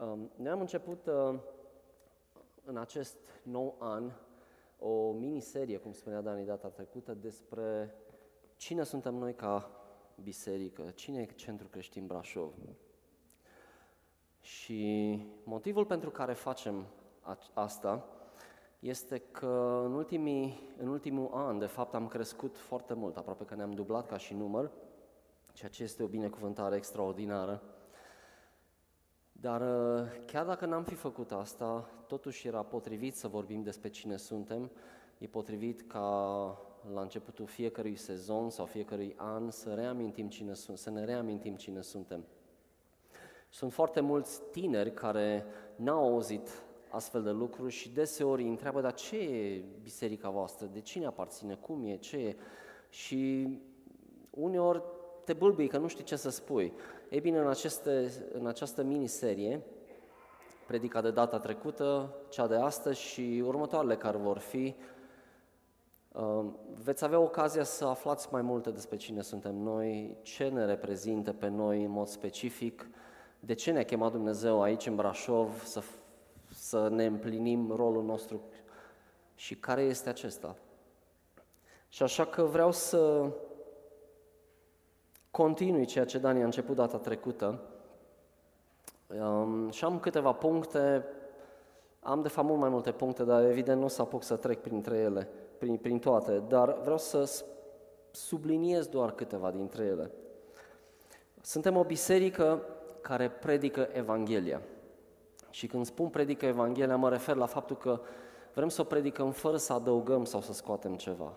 Um, noi am început uh, în acest nou an o miniserie, cum spunea Dani data trecută, despre cine suntem noi ca biserică, cine e Centrul Creștin Brașov. Și motivul pentru care facem asta este că în, ultimii, în ultimul an, de fapt, am crescut foarte mult, aproape că ne-am dublat ca și număr, ceea ce este o binecuvântare extraordinară. Dar uh, chiar dacă n-am fi făcut asta, totuși era potrivit să vorbim despre cine suntem, e potrivit ca la începutul fiecărui sezon sau fiecărui an să reamintim cine sunt, să ne reamintim cine suntem. Sunt foarte mulți tineri care n-au auzit astfel de lucruri și deseori îi întreabă, dar ce e biserica voastră, de cine aparține, cum e, ce e? Și uneori te bâlbâi că nu știi ce să spui. Ei bine, în, aceste, în această miniserie, predica de data trecută, cea de astăzi și următoarele care vor fi, um, veți avea ocazia să aflați mai multe despre cine suntem noi, ce ne reprezintă pe noi în mod specific, de ce ne-a chemat Dumnezeu aici în Brașov să, să ne împlinim rolul nostru și care este acesta. Și așa că vreau să continui ceea ce Dani a început data trecută. Um, și am câteva puncte, am de fapt mult mai multe puncte, dar evident nu o să apuc să trec printre ele, prin, prin toate, dar vreau să subliniez doar câteva dintre ele. Suntem o biserică care predică Evanghelia. Și când spun predică Evanghelia, mă refer la faptul că vrem să o predicăm fără să adăugăm sau să scoatem ceva.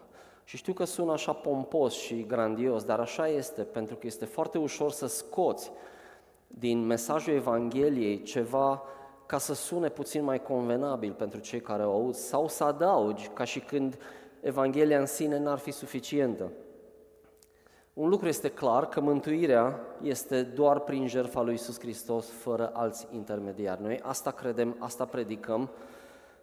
Și știu că sună așa pompos și grandios, dar așa este, pentru că este foarte ușor să scoți din mesajul Evangheliei ceva ca să sune puțin mai convenabil pentru cei care o aud, sau să adaugi, ca și când Evanghelia în sine n-ar fi suficientă. Un lucru este clar, că mântuirea este doar prin jertfa lui Iisus Hristos, fără alți intermediari. Noi asta credem, asta predicăm,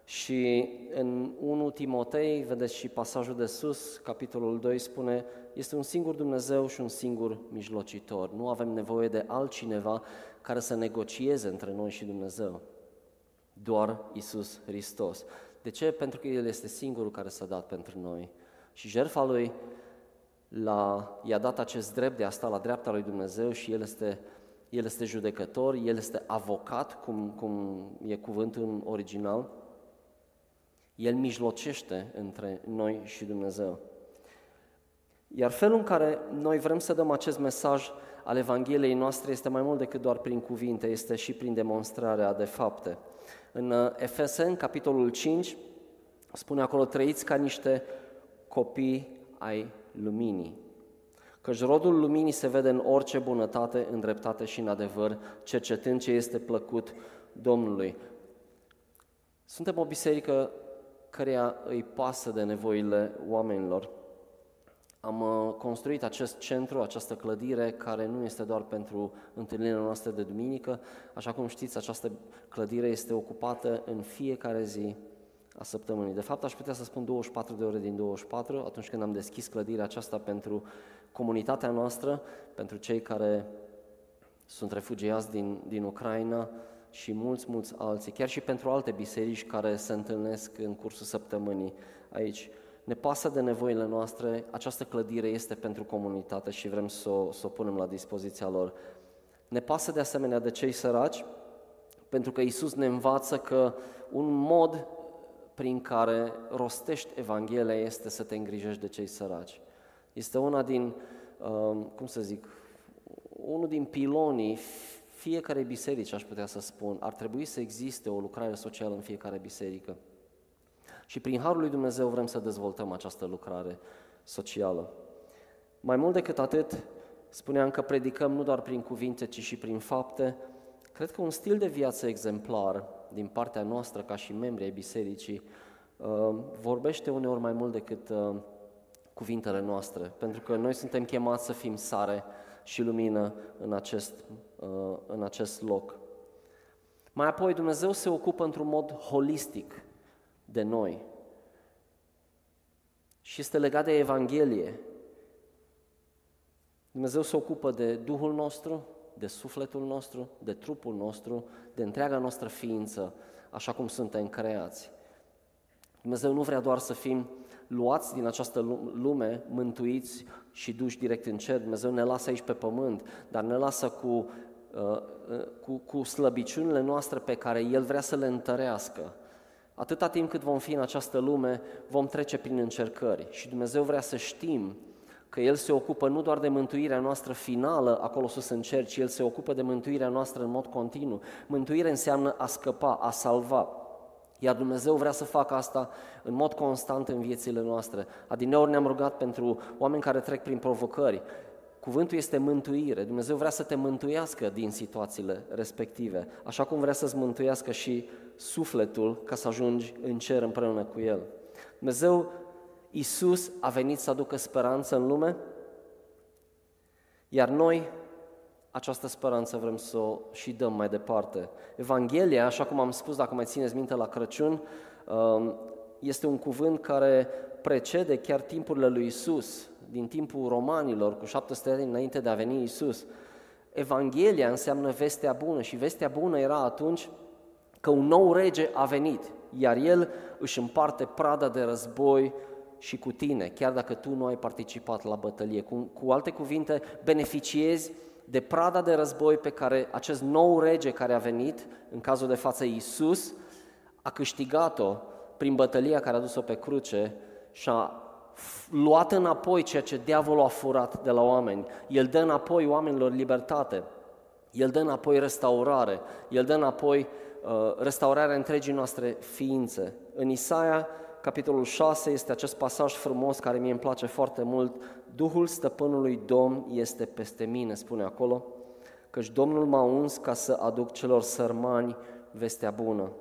și în 1 Timotei, vedeți și pasajul de sus, capitolul 2 spune, este un singur Dumnezeu și un singur mijlocitor. Nu avem nevoie de altcineva care să negocieze între noi și Dumnezeu. Doar Isus Hristos. De ce? Pentru că El este singurul care s-a dat pentru noi. Și jertfa Lui la, i-a dat acest drept de a sta la dreapta lui Dumnezeu și El este, El este judecător, El este avocat, cum, cum e cuvântul în original, el mijlocește între noi și Dumnezeu. Iar felul în care noi vrem să dăm acest mesaj al Evangheliei noastre este mai mult decât doar prin cuvinte, este și prin demonstrarea de fapte. În uh, Efesen, capitolul 5, spune acolo, trăiți ca niște copii ai luminii. Căci rodul luminii se vede în orice bunătate, în dreptate și în adevăr, cercetând ce este plăcut Domnului. Suntem o biserică căreia îi pasă de nevoile oamenilor. Am uh, construit acest centru, această clădire, care nu este doar pentru întâlnirile noastre de duminică. Așa cum știți, această clădire este ocupată în fiecare zi a săptămânii. De fapt, aș putea să spun 24 de ore din 24, atunci când am deschis clădirea aceasta pentru comunitatea noastră, pentru cei care sunt refugiați din, din Ucraina, și mulți, mulți alții, chiar și pentru alte biserici care se întâlnesc în cursul săptămânii aici. Ne pasă de nevoile noastre, această clădire este pentru comunitate și vrem să o, să o punem la dispoziția lor. Ne pasă de asemenea de cei săraci, pentru că Isus ne învață că un mod prin care rostești Evanghelia este să te îngrijești de cei săraci. Este una din, uh, cum să zic, unul din pilonii fiecare biserică, aș putea să spun, ar trebui să existe o lucrare socială în fiecare biserică. Și prin Harul lui Dumnezeu vrem să dezvoltăm această lucrare socială. Mai mult decât atât, spuneam că predicăm nu doar prin cuvinte, ci și prin fapte. Cred că un stil de viață exemplar din partea noastră, ca și membri ai bisericii, uh, vorbește uneori mai mult decât uh, cuvintele noastre, pentru că noi suntem chemați să fim sare și lumină în acest, uh, în acest loc. Mai apoi, Dumnezeu se ocupă într-un mod holistic de noi și este legat de Evanghelie. Dumnezeu se ocupă de Duhul nostru, de sufletul nostru, de trupul nostru, de întreaga noastră ființă, așa cum suntem creați. Dumnezeu nu vrea doar să fim luați din această lume, mântuiți și duși direct în cer. Dumnezeu ne lasă aici pe pământ, dar ne lasă cu, uh, uh, cu, cu slăbiciunile noastre pe care El vrea să le întărească. Atâta timp cât vom fi în această lume, vom trece prin încercări și Dumnezeu vrea să știm că El se ocupă nu doar de mântuirea noastră finală acolo sus în cer, ci El se ocupă de mântuirea noastră în mod continuu. Mântuire înseamnă a scăpa, a salva. Iar Dumnezeu vrea să facă asta în mod constant în viețile noastre. Adineori ne-am rugat pentru oameni care trec prin provocări. Cuvântul este mântuire. Dumnezeu vrea să te mântuiască din situațiile respective, așa cum vrea să-ți mântuiască și sufletul ca să ajungi în cer împreună cu El. Dumnezeu, Iisus, a venit să aducă speranță în lume, iar noi această speranță vrem să o și dăm mai departe. Evanghelia, așa cum am spus, dacă mai țineți minte la Crăciun, um, este un cuvânt care precede chiar timpurile lui Isus, din timpul romanilor, cu 700 de ani înainte de a veni Isus. Evanghelia înseamnă vestea bună și vestea bună era atunci că un nou rege a venit, iar el își împarte prada de război și cu tine, chiar dacă tu nu ai participat la bătălie. Cu, cu alte cuvinte, beneficiezi de prada de război pe care acest nou rege care a venit, în cazul de față Iisus, a câștigat-o prin bătălia care a dus-o pe cruce și a luat înapoi ceea ce diavolul a furat de la oameni. El dă înapoi oamenilor libertate, El dă înapoi restaurare, El dă înapoi uh, restaurarea întregii noastre ființe. În Isaia, capitolul 6, este acest pasaj frumos care mie îmi place foarte mult. Duhul stăpânului Domn este peste mine, spune acolo, căci Domnul m-a uns ca să aduc celor sărmani vestea bună.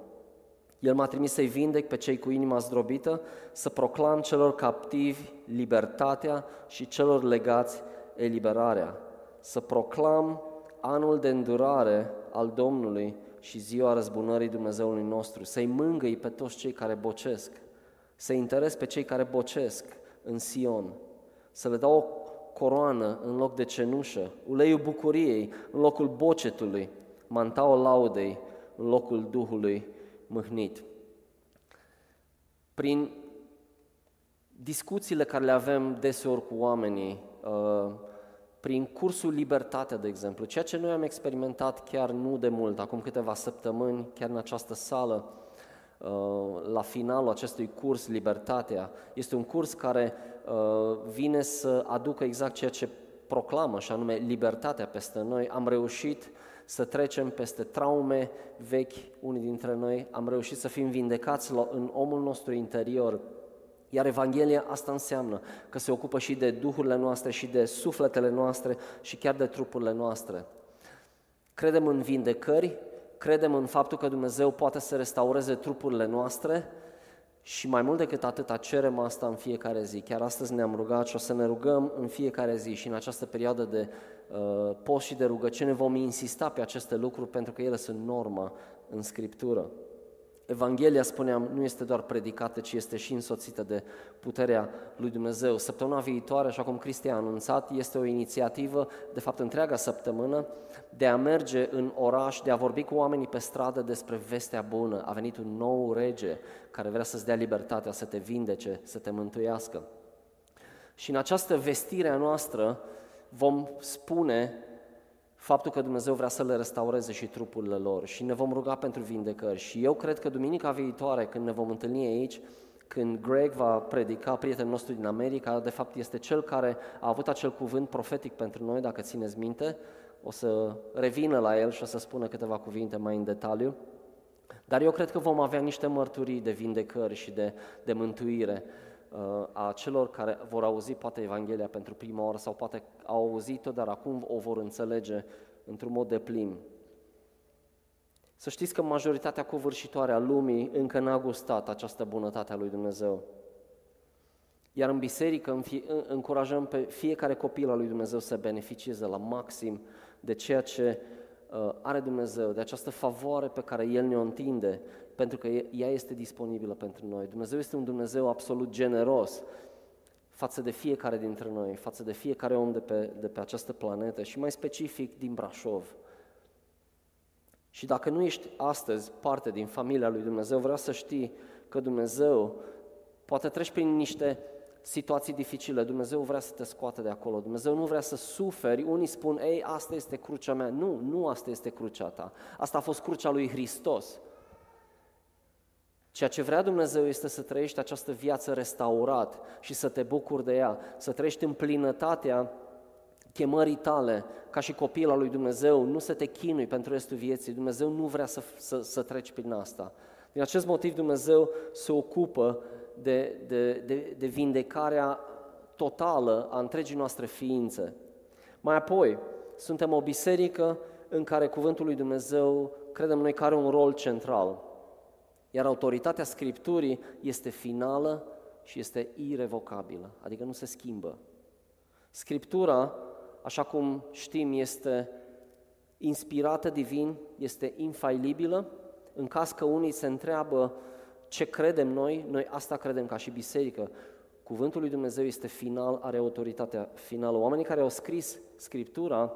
El m-a trimis să-i vindec pe cei cu inima zdrobită, să proclam celor captivi libertatea și celor legați eliberarea, să proclam anul de îndurare al Domnului și ziua răzbunării Dumnezeului nostru, să-i mângâi pe toți cei care bocesc, să interes pe cei care bocesc în Sion, să le dau o coroană în loc de cenușă, uleiul bucuriei în locul bocetului, mantaul laudei în locul Duhului mâhnit. Prin discuțiile care le avem deseori cu oamenii, uh, prin cursul Libertatea, de exemplu, ceea ce noi am experimentat chiar nu de mult, acum câteva săptămâni, chiar în această sală, uh, la finalul acestui curs Libertatea, este un curs care uh, vine să aducă exact ceea ce proclamă, și anume libertatea peste noi. Am reușit să trecem peste traume vechi, unii dintre noi, am reușit să fim vindecați în omul nostru interior. Iar Evanghelia asta înseamnă că se ocupă și de duhurile noastre și de sufletele noastre și chiar de trupurile noastre. Credem în vindecări, credem în faptul că Dumnezeu poate să restaureze trupurile noastre și mai mult decât atât, cerem asta în fiecare zi. Chiar astăzi ne-am rugat și o să ne rugăm în fiecare zi și în această perioadă de uh, post și de rugăciune vom insista pe aceste lucruri pentru că ele sunt normă în Scriptură. Evanghelia, spuneam, nu este doar predicată, ci este și însoțită de puterea lui Dumnezeu. Săptămâna viitoare, așa cum Cristi a anunțat, este o inițiativă, de fapt întreaga săptămână, de a merge în oraș, de a vorbi cu oamenii pe stradă despre vestea bună. A venit un nou rege care vrea să-ți dea libertatea, să te vindece, să te mântuiască. Și în această vestire a noastră vom spune faptul că Dumnezeu vrea să le restaureze și trupurile lor și ne vom ruga pentru vindecări. Și eu cred că duminica viitoare, când ne vom întâlni aici, când Greg va predica, prietenul nostru din America, de fapt este cel care a avut acel cuvânt profetic pentru noi, dacă țineți minte, o să revină la el și o să spună câteva cuvinte mai în detaliu. Dar eu cred că vom avea niște mărturii de vindecări și de, de mântuire uh, a celor care vor auzi poate Evanghelia pentru prima oară sau poate au auzit-o, dar acum o vor înțelege într-un mod de plin. Să știți că majoritatea covârșitoare a lumii încă n-a gustat această bunătate a lui Dumnezeu. Iar în biserică încurajăm pe fiecare copil al lui Dumnezeu să beneficieze la maxim de ceea ce uh, are Dumnezeu, de această favoare pe care El ne-o întinde, pentru că ea este disponibilă pentru noi. Dumnezeu este un Dumnezeu absolut generos. față de fiecare dintre noi, față de fiecare om de pe, de pe această planetă și mai specific din Brașov. Și dacă nu ești astăzi parte din familia lui Dumnezeu, vreau să știi că Dumnezeu poate treci prin niște situații dificile, Dumnezeu vrea să te scoată de acolo, Dumnezeu nu vrea să suferi, unii spun, ei, asta este crucea mea. Nu, nu asta este crucea ta, asta a fost crucea lui Hristos. Ceea ce vrea Dumnezeu este să trăiești această viață restaurat și să te bucuri de ea, să trăiești în plinătatea chemării tale ca și copil al lui Dumnezeu, nu să te chinui pentru restul vieții. Dumnezeu nu vrea să, să, să treci prin asta. Din acest motiv Dumnezeu se ocupă de, de, de, de vindecarea totală a întregii noastre ființe. Mai apoi, suntem o biserică în care Cuvântul lui Dumnezeu, credem noi, că are un rol central. Iar autoritatea Scripturii este finală și este irevocabilă, adică nu se schimbă. Scriptura, așa cum știm, este inspirată divin, este infailibilă. În caz că unii se întreabă ce credem noi, noi asta credem ca și biserică. Cuvântul lui Dumnezeu este final, are autoritatea finală. Oamenii care au scris Scriptura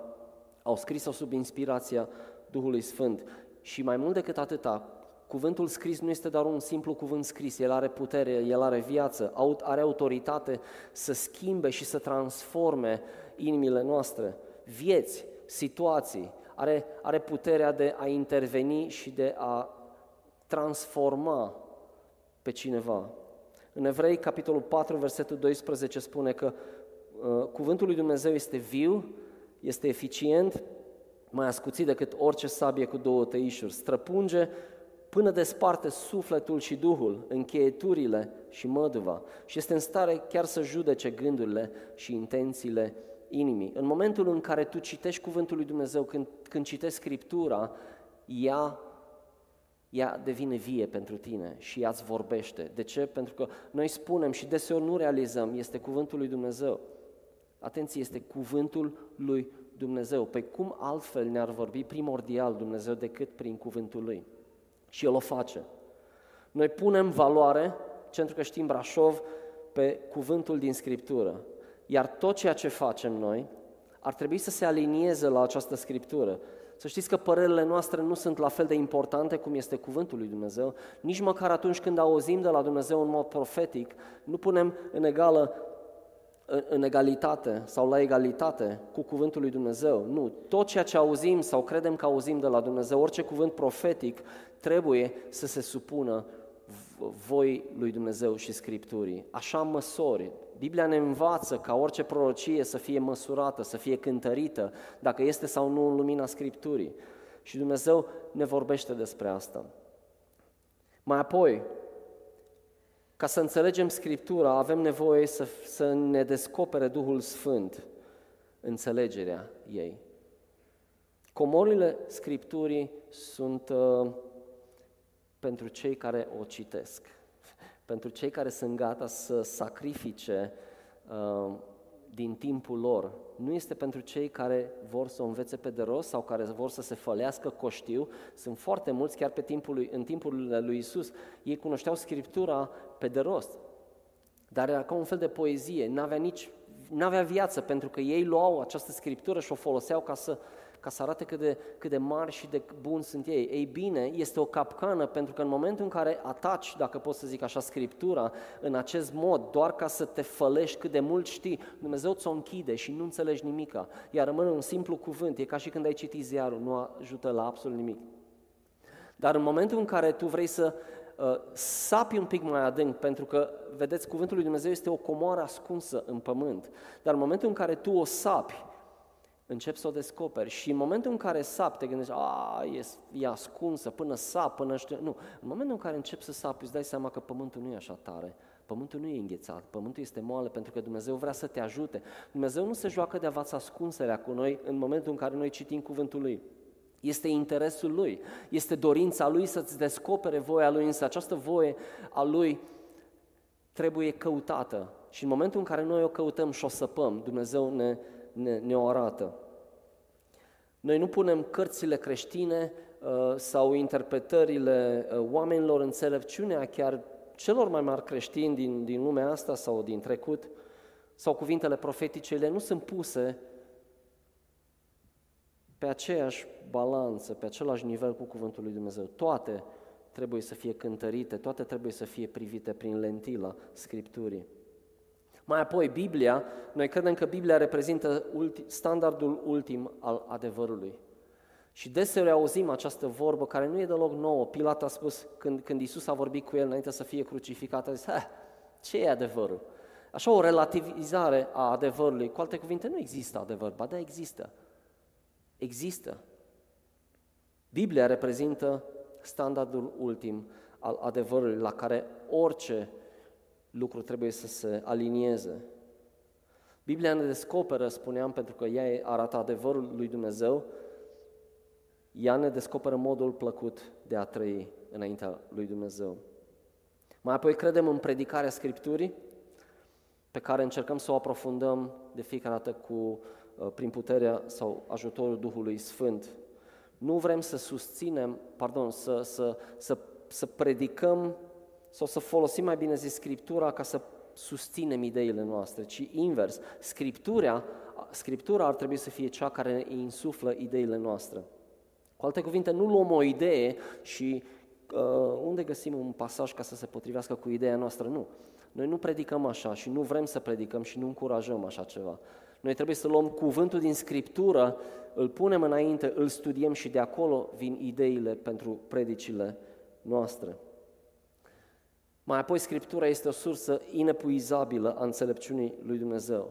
au scris-o sub inspirația Duhului Sfânt. Și mai mult decât atâta, cuvântul scris nu este doar un simplu cuvânt scris, el are putere, el are viață, are autoritate să schimbe și să transforme inimile noastre, vieți, situații, are, are puterea de a interveni și de a transforma pe cineva. În Evrei, capitolul 4, versetul 12 spune că uh, cuvântul lui Dumnezeu este viu, este eficient, mai ascuțit decât orice sabie cu două tăișuri, străpunge până desparte sufletul și duhul, încheieturile și măduva și este în stare chiar să judece gândurile și intențiile inimii. În momentul în care tu citești cuvântul lui Dumnezeu, când, când citești Scriptura, ea ea devine vie pentru tine și ea îți vorbește. De ce? Pentru că noi spunem și deseori nu realizăm, este cuvântul lui Dumnezeu. Atenție, este cuvântul lui Dumnezeu. Păi cum altfel ne-ar vorbi primordial Dumnezeu decât prin cuvântul lui? Și El o face. Noi punem valoare, pentru că știm Brașov, pe cuvântul din Scriptură. Iar tot ceea ce facem noi ar trebui să se alinieze la această Scriptură. Să știți că părerile noastre nu sunt la fel de importante cum este cuvântul lui Dumnezeu, nici măcar atunci când auzim de la Dumnezeu în mod profetic, nu punem în egală în egalitate sau la egalitate cu cuvântul lui Dumnezeu. Nu, tot ceea ce auzim sau credem că auzim de la Dumnezeu, orice cuvânt profetic, trebuie să se supună voi lui Dumnezeu și Scripturii. Așa măsori. Biblia ne învață ca orice prorocie să fie măsurată, să fie cântărită, dacă este sau nu în lumina Scripturii. Și Dumnezeu ne vorbește despre asta. Mai apoi, ca să înțelegem Scriptura, avem nevoie să, să ne descopere Duhul Sfânt înțelegerea ei. Comorile Scripturii sunt uh, pentru cei care o citesc, pentru cei care sunt gata să sacrifice uh, din timpul lor. Nu este pentru cei care vor să o învețe pe de rost sau care vor să se fălească coștiu. Sunt foarte mulți, chiar pe timpul lui, în timpul lui Isus, ei cunoșteau Scriptura pe de rost. Dar era ca un fel de poezie, n-avea nici n-avea viață, pentru că ei luau această scriptură și o foloseau ca să ca să arate cât de, cât de mari și de buni sunt ei. Ei bine, este o capcană pentru că în momentul în care ataci, dacă pot să zic așa, Scriptura, în acest mod, doar ca să te fălești cât de mult știi, Dumnezeu ți-o închide și nu înțelegi nimica. Iar rămâne un simplu cuvânt, e ca și când ai citit ziarul, nu ajută la absolut nimic. Dar în momentul în care tu vrei să uh, sapi un pic mai adânc, pentru că, vedeți, cuvântul lui Dumnezeu este o comoară ascunsă în pământ, dar în momentul în care tu o sapi, începi să o descoperi și în momentul în care sap, te gândești, a, e, e ascunsă, până sap, până știu... Nu, în momentul în care începi să sapi, îți dai seama că pământul nu e așa tare, pământul nu e înghețat, pământul este moale pentru că Dumnezeu vrea să te ajute. Dumnezeu nu se joacă de avați ascunselea cu noi în momentul în care noi citim cuvântul Lui. Este interesul Lui, este dorința Lui să-ți descopere voia Lui, însă această voie a Lui trebuie căutată. Și în momentul în care noi o căutăm și o săpăm, Dumnezeu ne ne, ne o arată. Noi nu punem cărțile creștine uh, sau interpretările uh, oamenilor înțelepciunea chiar celor mai mari creștini din, din lumea asta sau din trecut sau cuvintele profetice, ele nu sunt puse pe aceeași balanță, pe același nivel cu Cuvântul lui Dumnezeu. Toate trebuie să fie cântărite, toate trebuie să fie privite prin lentila Scripturii. Mai apoi, Biblia, noi credem că Biblia reprezintă ulti, standardul ultim al adevărului. Și deseori auzim această vorbă care nu e deloc nouă. Pilat a spus, când, când Iisus a vorbit cu el înainte să fie crucificat, a zis, ce e adevărul? Așa o relativizare a adevărului. Cu alte cuvinte, nu există adevăr, ba da, există. Există. Biblia reprezintă standardul ultim al adevărului la care orice lucru trebuie să se alinieze. Biblia ne descoperă, spuneam, pentru că ea arată adevărul lui Dumnezeu, ea ne descoperă modul plăcut de a trăi înaintea lui Dumnezeu. Mai apoi credem în predicarea Scripturii, pe care încercăm să o aprofundăm de fiecare dată cu, uh, prin puterea sau ajutorul Duhului Sfânt. Nu vrem să susținem, pardon, să, să, să, să predicăm sau să folosim mai bine zis Scriptura ca să susținem ideile noastre, ci invers. Scriptura, Scriptura ar trebui să fie cea care ne insuflă ideile noastre. Cu alte cuvinte, nu luăm o idee și uh, unde găsim un pasaj ca să se potrivească cu ideea noastră? Nu. Noi nu predicăm așa și nu vrem să predicăm și nu încurajăm așa ceva. Noi trebuie să luăm cuvântul din Scriptură, îl punem înainte, îl studiem și de acolo vin ideile pentru predicile noastre. Mai apoi, Scriptura este o sursă inepuizabilă a înțelepciunii lui Dumnezeu.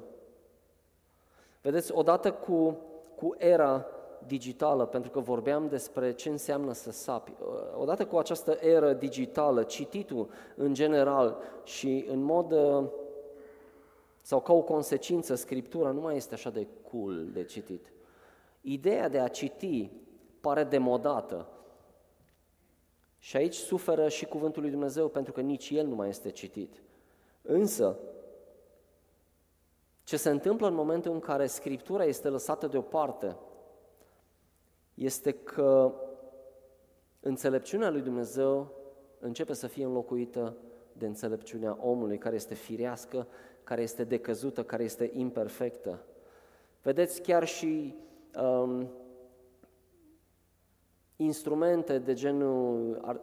Vedeți, odată cu, cu era digitală, pentru că vorbeam despre ce înseamnă să sapi. Odată cu această eră digitală, cititul în general și în mod sau ca o consecință, scriptura nu mai este așa de cool de citit. Ideea de a citi pare demodată. Și aici suferă și cuvântul lui Dumnezeu pentru că nici el nu mai este citit. Însă, ce se întâmplă în momentul în care Scriptura este lăsată deoparte este că înțelepciunea lui Dumnezeu începe să fie înlocuită de înțelepciunea omului, care este firească, care este decăzută, care este imperfectă. Vedeți, chiar și um, instrumente de genul ar,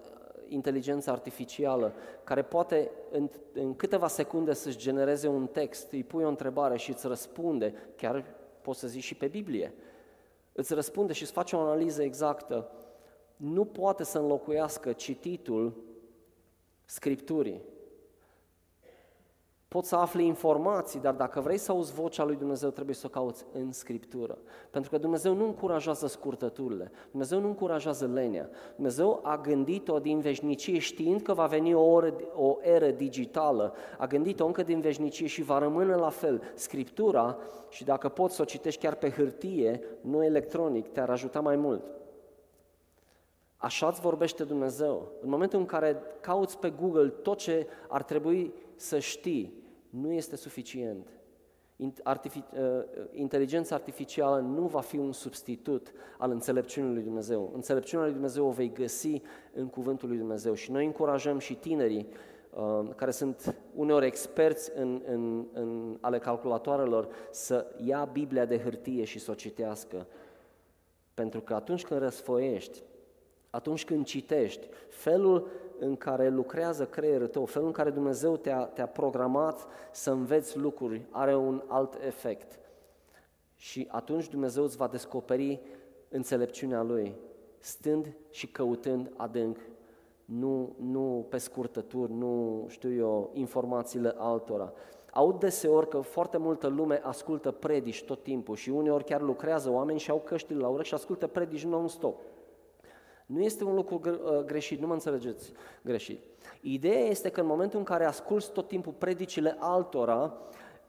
inteligență artificială, care poate în, în câteva secunde să-și genereze un text, îi pui o întrebare și îți răspunde, chiar poți să zici și pe Biblie, îți răspunde și îți face o analiză exactă, nu poate să înlocuiască cititul Scripturii. Poți să afli informații, dar dacă vrei să auzi vocea lui Dumnezeu, trebuie să o cauți în Scriptură. Pentru că Dumnezeu nu încurajează scurtăturile, Dumnezeu nu încurajează lenea. Dumnezeu a gândit-o din veșnicie știind că va veni o, oră, o eră digitală, a gândit-o încă din veșnicie și va rămâne la fel. Scriptura, și dacă poți să o citești chiar pe hârtie, nu electronic, te-ar ajuta mai mult. Așa îți vorbește Dumnezeu. În momentul în care cauți pe Google tot ce ar trebui să știi, nu este suficient. Artific- uh, inteligența artificială nu va fi un substitut al înțelepciunii lui Dumnezeu. Înțelepciunea lui Dumnezeu o vei găsi în cuvântul lui Dumnezeu și noi încurajăm și tinerii uh, care sunt uneori experți în, în, în ale calculatoarelor să ia Biblia de hârtie și să o citească. Pentru că atunci când răsfoiești, atunci când citești, felul în care lucrează creierul tău, felul în care Dumnezeu te-a, te-a programat să înveți lucruri, are un alt efect. Și atunci Dumnezeu îți va descoperi înțelepciunea Lui, stând și căutând adânc, nu, nu pe scurtături, nu știu eu, informațiile altora. Aud deseori că foarte multă lume ascultă predici tot timpul și uneori chiar lucrează oameni și au căștile la urechi și ascultă predici non-stop. Nu este un lucru uh, greșit, nu mă înțelegeți greșit. Ideea este că în momentul în care asculți tot timpul predicile altora,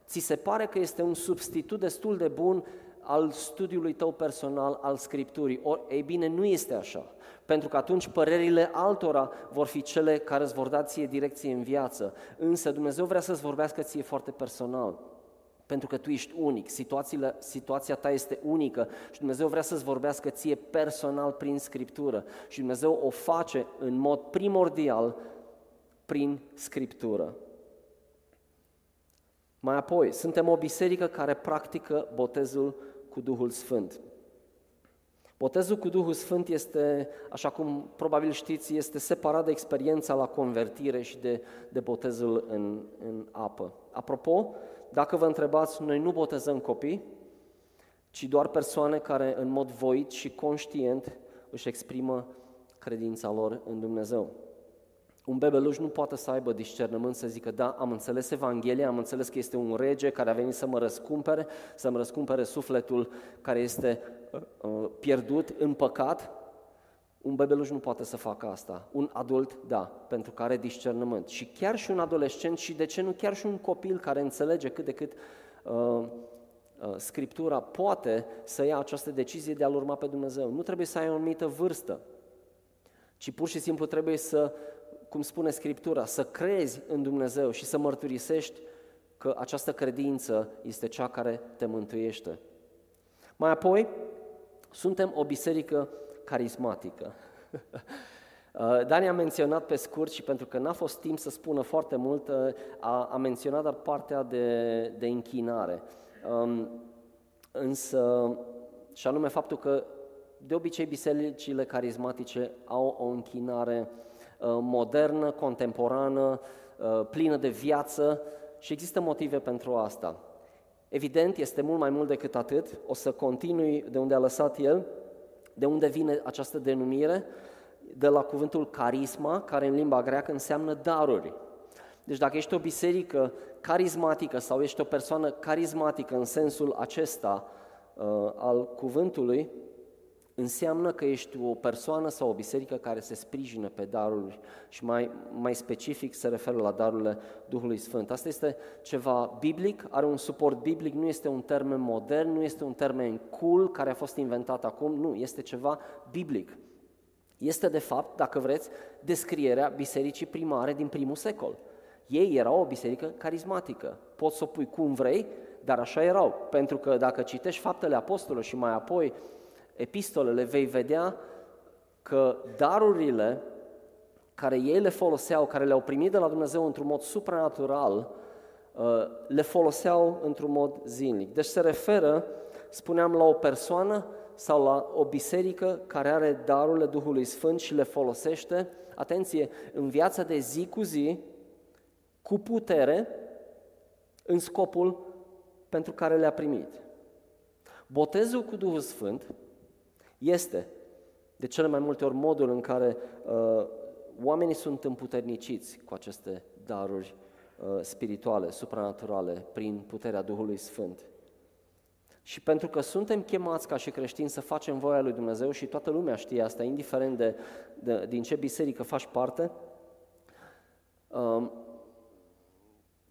ți se pare că este un substitut destul de bun al studiului tău personal, al Scripturii. Or, ei bine, nu este așa. Pentru că atunci părerile altora vor fi cele care îți vor da ție direcție în viață. Însă Dumnezeu vrea să-ți vorbească ție foarte personal pentru că tu ești unic, situația ta este unică și Dumnezeu vrea să-ți vorbească ție personal prin Scriptură și Dumnezeu o face în mod primordial prin Scriptură. Mai apoi, suntem o biserică care practică botezul cu Duhul Sfânt. Botezul cu Duhul Sfânt este, așa cum probabil știți, este separat de experiența la convertire și de, de botezul în, în apă. Apropo, dacă vă întrebați, noi nu botezăm copii, ci doar persoane care în mod voit și conștient își exprimă credința lor în Dumnezeu. Un bebeluș nu poate să aibă discernământ să zică, da, am înțeles Evanghelia, am înțeles că este un rege care a venit să mă răscumpere, să-mi răscumpere sufletul care este uh, uh, pierdut în păcat. Un bebeluș nu poate să facă asta. Un adult, da, pentru că are discernământ. Și chiar și un adolescent și, de ce nu, chiar și un copil care înțelege cât de cât uh, uh, Scriptura poate să ia această decizie de a-L urma pe Dumnezeu. Nu trebuie să ai o anumită vârstă, ci pur și simplu trebuie să cum spune Scriptura, să crezi în Dumnezeu și să mărturisești că această credință este cea care te mântuiește. Mai apoi, suntem o biserică carismatică. Uh, Dani a menționat pe scurt și pentru că n-a fost timp să spună foarte mult, uh, a, a menționat doar partea de, de închinare. Um, însă, și anume faptul că de obicei bisericile carismatice au o închinare Uh, modernă, contemporană, uh, plină de viață și există motive pentru asta. Evident, este mult mai mult decât atât, o să continui de unde a lăsat el, de unde vine această denumire, de la cuvântul carisma, care în limba greacă înseamnă daruri. Deci dacă ești o biserică carismatică sau ești o persoană carismatică în sensul acesta uh, al cuvântului, înseamnă că ești o persoană sau o biserică care se sprijină pe daruri și mai, mai specific se referă la darurile Duhului Sfânt. Asta este ceva biblic, are un suport biblic, nu este un termen modern, nu este un termen cool care a fost inventat acum, nu, este ceva biblic. Este de fapt, dacă vreți, descrierea bisericii primare din primul secol. Ei erau o biserică carismatică. Poți să o pui cum vrei, dar așa erau. Pentru că dacă citești faptele apostolilor și mai apoi epistolele, vei vedea că darurile care ei le foloseau, care le-au primit de la Dumnezeu într-un mod supranatural, uh, le foloseau într-un mod zilnic. Deci se referă, spuneam, la o persoană sau la o biserică care are darurile Duhului Sfânt și le folosește, atenție, în viața de zi cu zi, cu putere, în scopul pentru care le-a primit. Botezul cu Duhul Sfânt este de cele mai multe ori modul în care uh, oamenii sunt împuterniciți cu aceste daruri uh, spirituale, supranaturale, prin puterea Duhului Sfânt. Și pentru că suntem chemați ca și creștini să facem voia lui Dumnezeu și toată lumea știe asta, indiferent de, de din ce biserică faci parte, um,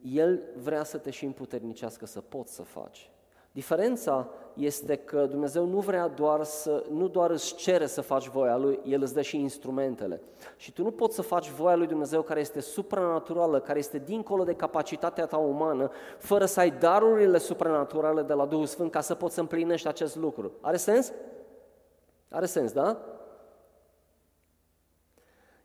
El vrea să te și împuternicească să poți să faci. Diferența este că Dumnezeu nu vrea doar să, nu doar îți cere să faci voia Lui, El îți dă și instrumentele. Și tu nu poți să faci voia Lui Dumnezeu care este supranaturală, care este dincolo de capacitatea ta umană, fără să ai darurile supranaturale de la Duhul Sfânt ca să poți să împlinești acest lucru. Are sens? Are sens, da?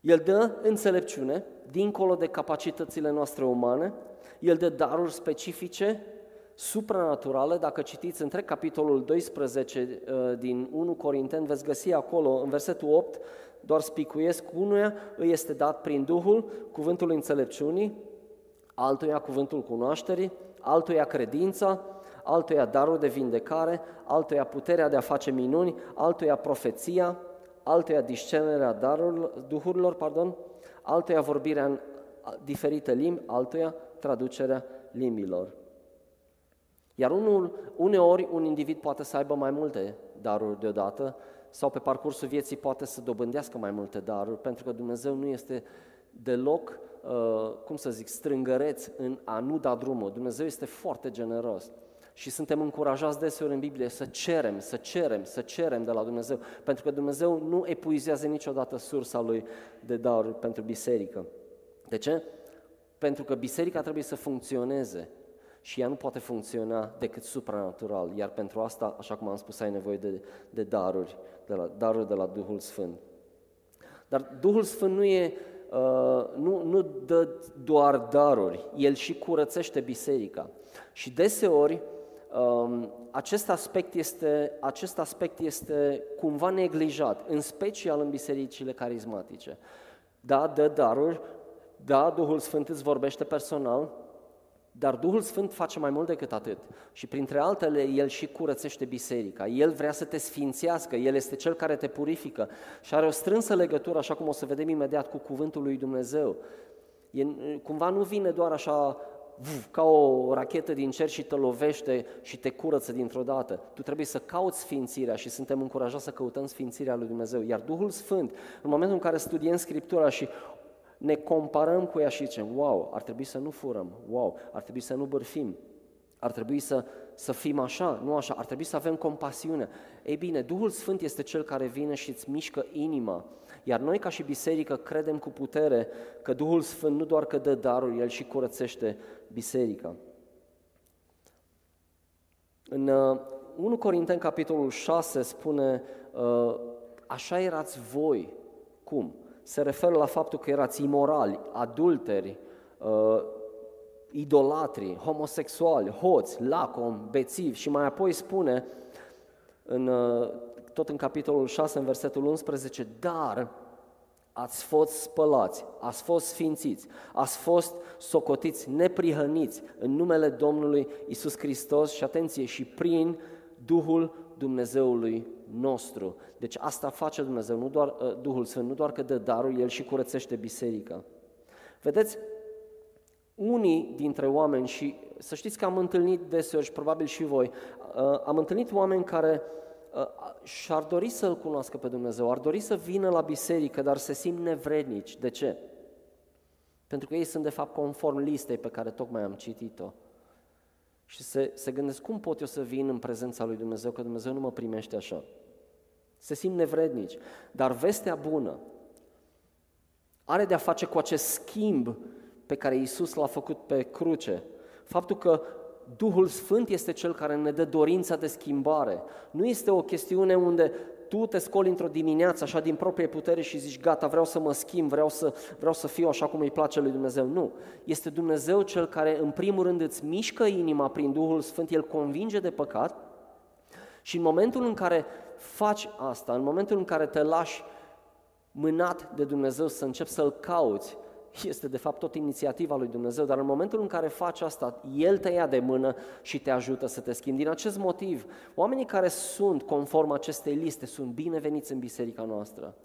El dă înțelepciune, dincolo de capacitățile noastre umane, El dă daruri specifice supranaturală, dacă citiți întreg capitolul 12 uh, din 1 Corinteni, veți găsi acolo, în versetul 8, doar spicuiesc, unuia îi este dat prin Duhul cuvântul înțelepciunii, altuia cuvântul cunoașterii, altuia credința, altuia darul de vindecare, altuia puterea de a face minuni, altuia profeția, altuia discernerea darurilor, duhurilor, pardon, altuia vorbirea în diferite limbi, altuia traducerea limbilor. Iar unul, uneori un individ poate să aibă mai multe daruri deodată sau pe parcursul vieții poate să dobândească mai multe daruri, pentru că Dumnezeu nu este deloc, uh, cum să zic, strângăreț în a nu da drumul. Dumnezeu este foarte generos. Și suntem încurajați deseori în Biblie să cerem, să cerem, să cerem de la Dumnezeu, pentru că Dumnezeu nu epuizează niciodată sursa lui de daruri pentru biserică. De ce? Pentru că biserica trebuie să funcționeze și ea nu poate funcționa decât supranatural, iar pentru asta, așa cum am spus, ai nevoie de, de daruri, de la, daruri de la Duhul Sfânt. Dar Duhul Sfânt nu, e, uh, nu, nu dă doar daruri, El și curățește biserica. Și deseori um, acest aspect, este, acest aspect este cumva neglijat, în special în bisericile carismatice. Da, dă daruri, da, Duhul Sfânt îți vorbește personal, dar Duhul Sfânt face mai mult decât atât. Și printre altele, El și curățește biserica. El vrea să te sfințească, El este Cel care te purifică și are o strânsă legătură, așa cum o să vedem imediat, cu Cuvântul lui Dumnezeu. E, cumva nu vine doar așa ca o rachetă din cer și te lovește și te curăță dintr-o dată. Tu trebuie să cauți sfințirea și suntem încurajați să căutăm sfințirea lui Dumnezeu. Iar Duhul Sfânt, în momentul în care studiem Scriptura și ne comparăm cu ea și zicem, wow, ar trebui să nu furăm, wow, ar trebui să nu bârfim, ar trebui să, să fim așa, nu așa, ar trebui să avem compasiune. Ei bine, Duhul Sfânt este Cel care vine și îți mișcă inima, iar noi ca și biserică credem cu putere că Duhul Sfânt nu doar că dă darul, El și curățește biserica. În 1 uh, Corinteni, capitolul 6, spune, uh, așa erați voi. Cum? Se referă la faptul că erați imorali, adulteri, uh, idolatri, homosexuali, hoți, lacom, bețivi și mai apoi spune, în, uh, tot în capitolul 6, în versetul 11, dar ați fost spălați, ați fost sfințiți, ați fost socotiți neprihăniți în numele Domnului Isus Hristos și atenție, și prin Duhul Dumnezeului nostru. Deci asta face Dumnezeu, nu doar uh, Duhul Sfânt, nu doar că dă darul, El și curățește biserica. Vedeți, unii dintre oameni și să știți că am întâlnit deseori și probabil și voi, uh, am întâlnit oameni care uh, și-ar dori să-L cunoască pe Dumnezeu, ar dori să vină la biserică, dar se simt nevrednici. De ce? Pentru că ei sunt de fapt conform listei pe care tocmai am citit-o și se, se gândesc cum pot eu să vin în prezența lui Dumnezeu, că Dumnezeu nu mă primește așa. Se simt nevrednici. Dar vestea bună are de-a face cu acest schimb pe care Isus l-a făcut pe cruce. Faptul că Duhul Sfânt este Cel care ne dă dorința de schimbare. Nu este o chestiune unde tu te scoli într-o dimineață așa din proprie putere și zici, gata, vreau să mă schimb, vreau să, vreau să fiu așa cum îi place lui Dumnezeu. Nu. Este Dumnezeu cel care în primul rând îți mișcă inima prin Duhul Sfânt, El convinge de păcat și în momentul în care faci asta, în momentul în care te lași mânat de Dumnezeu să începi să-L cauți, este de fapt tot inițiativa lui Dumnezeu, dar în momentul în care faci asta, El te ia de mână și te ajută să te schimbi. Din acest motiv, oamenii care sunt conform acestei liste sunt bineveniți în biserica noastră.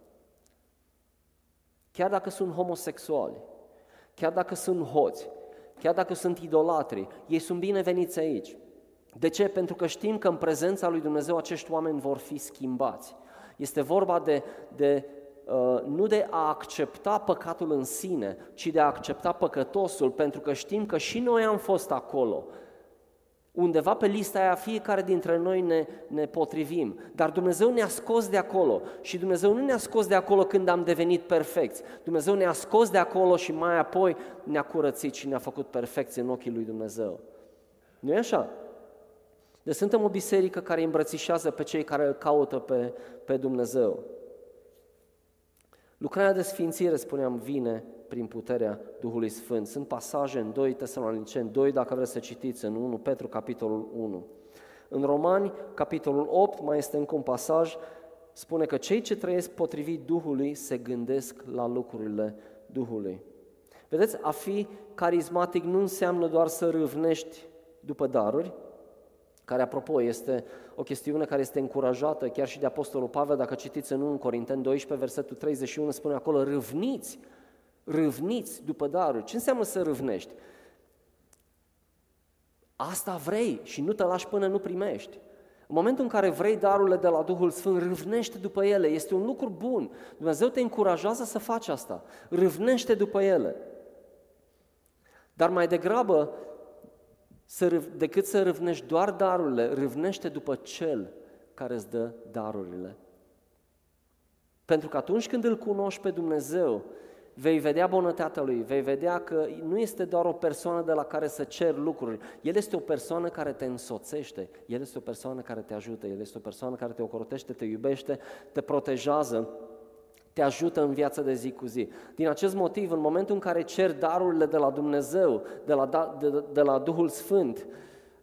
Chiar dacă sunt homosexuali, chiar dacă sunt hoți, chiar dacă sunt idolatri, ei sunt bineveniți aici. De ce? Pentru că știm că în prezența lui Dumnezeu acești oameni vor fi schimbați. Este vorba de, de Uh, nu de a accepta păcatul în sine, ci de a accepta păcătosul, pentru că știm că și noi am fost acolo. Undeva pe lista aia fiecare dintre noi ne, ne potrivim, dar Dumnezeu ne-a scos de acolo și Dumnezeu nu ne-a scos de acolo când am devenit perfecți. Dumnezeu ne-a scos de acolo și mai apoi ne-a curățit și ne-a făcut perfecți în ochii lui Dumnezeu. nu e așa? Deci suntem o biserică care îmbrățișează pe cei care îl caută pe, pe Dumnezeu. Lucrarea de sfințire, spuneam, vine prin puterea Duhului Sfânt. Sunt pasaje în 2 Tesaloniceni, 2 dacă vreți să citiți, în 1 Petru, capitolul 1. În Romani, capitolul 8, mai este încă un pasaj, spune că cei ce trăiesc potrivit Duhului se gândesc la lucrurile Duhului. Vedeți, a fi carismatic nu înseamnă doar să râvnești după daruri, care, apropo, este o chestiune care este încurajată chiar și de Apostolul Pavel, dacă citiți în 1 Corinteni 12, versetul 31, spune acolo, râvniți, râvniți după daruri. Ce înseamnă să râvnești? Asta vrei și nu te lași până nu primești. În momentul în care vrei darurile de la Duhul Sfânt, râvnește după ele. Este un lucru bun. Dumnezeu te încurajează să faci asta. Râvnește după ele. Dar mai degrabă să, decât să râvnești doar darurile, râvnește după Cel care îți dă darurile. Pentru că atunci când îl cunoști pe Dumnezeu, vei vedea bunătatea Lui, vei vedea că nu este doar o persoană de la care să cer lucruri, El este o persoană care te însoțește, El este o persoană care te ajută, El este o persoană care te ocrotește, te iubește, te protejează, te ajută în viața de zi cu zi. Din acest motiv, în momentul în care cer darurile de la Dumnezeu, de la, da, de, de la Duhul Sfânt,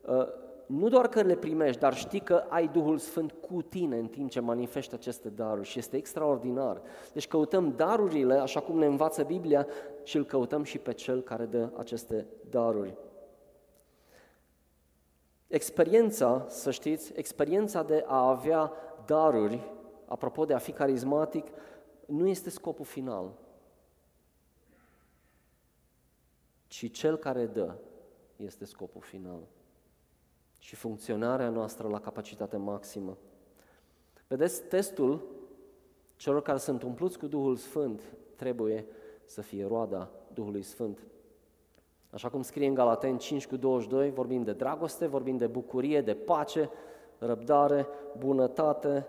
uh, nu doar că le primești, dar știi că ai Duhul Sfânt cu tine în timp ce manifeste aceste daruri și este extraordinar. Deci căutăm darurile, așa cum ne învață Biblia, și îl căutăm și pe Cel care dă aceste daruri. Experiența, să știți, experiența de a avea daruri, apropo de a fi carismatic, nu este scopul final, ci cel care dă este scopul final și funcționarea noastră la capacitate maximă. Vedeți, testul celor care sunt umpluți cu Duhul Sfânt trebuie să fie roada Duhului Sfânt. Așa cum scrie în Galaten 5 cu 22, vorbim de dragoste, vorbim de bucurie, de pace, răbdare, bunătate,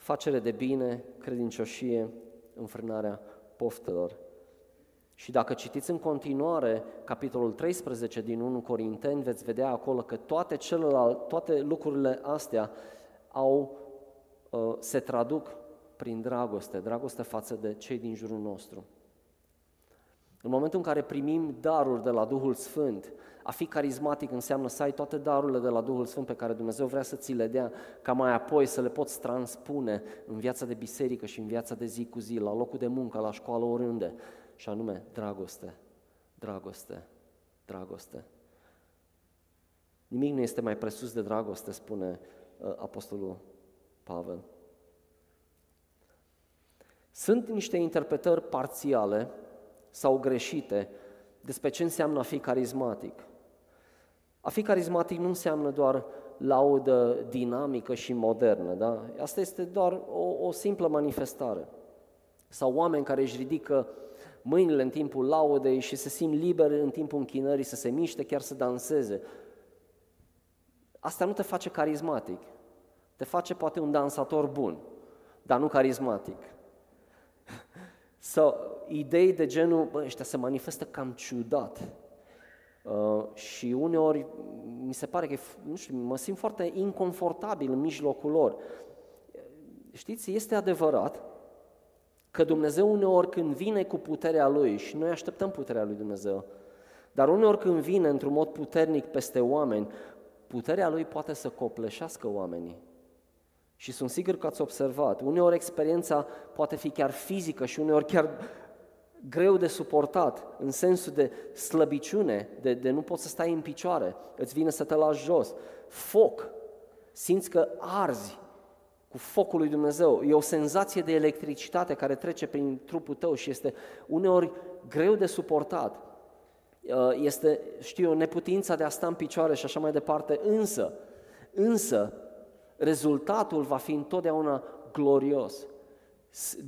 facere de bine, credincioșie, înfrânarea poftelor. Și dacă citiți în continuare capitolul 13 din 1 Corinteni, veți vedea acolo că toate, celelalte, toate lucrurile astea au, uh, se traduc prin dragoste, dragoste față de cei din jurul nostru. În momentul în care primim daruri de la Duhul Sfânt, a fi carismatic înseamnă să ai toate darurile de la Duhul Sfânt pe care Dumnezeu vrea să ți le dea, ca mai apoi să le poți transpune în viața de biserică și în viața de zi cu zi, la locul de muncă, la școală, oriunde. Și anume, dragoste, dragoste, dragoste. Nimic nu este mai presus de dragoste, spune uh, Apostolul Pavel. Sunt niște interpretări parțiale sau greșite despre ce înseamnă a fi carismatic. A fi carismatic nu înseamnă doar laudă dinamică și modernă, da? Asta este doar o, o simplă manifestare. Sau oameni care își ridică mâinile în timpul laudei și se simt liberi în timpul închinării să se miște, chiar să danseze. Asta nu te face carismatic. Te face poate un dansator bun, dar nu carismatic. Sau idei de genul, bă, ăștia se manifestă cam ciudat. Uh, și uneori mi se pare că, nu știu, mă simt foarte inconfortabil în mijlocul lor. Știți, este adevărat că Dumnezeu uneori când vine cu puterea Lui, și noi așteptăm puterea Lui Dumnezeu, dar uneori când vine într-un mod puternic peste oameni, puterea Lui poate să copleșească oamenii. Și sunt sigur că ați observat, uneori experiența poate fi chiar fizică și uneori chiar greu de suportat, în sensul de slăbiciune, de, de nu poți să stai în picioare, îți vine să te lași jos. Foc, simți că arzi cu focul lui Dumnezeu. E o senzație de electricitate care trece prin trupul tău și este uneori greu de suportat. Uh, este, știu neputința de a sta în picioare și așa mai departe, însă, însă, rezultatul va fi întotdeauna glorios.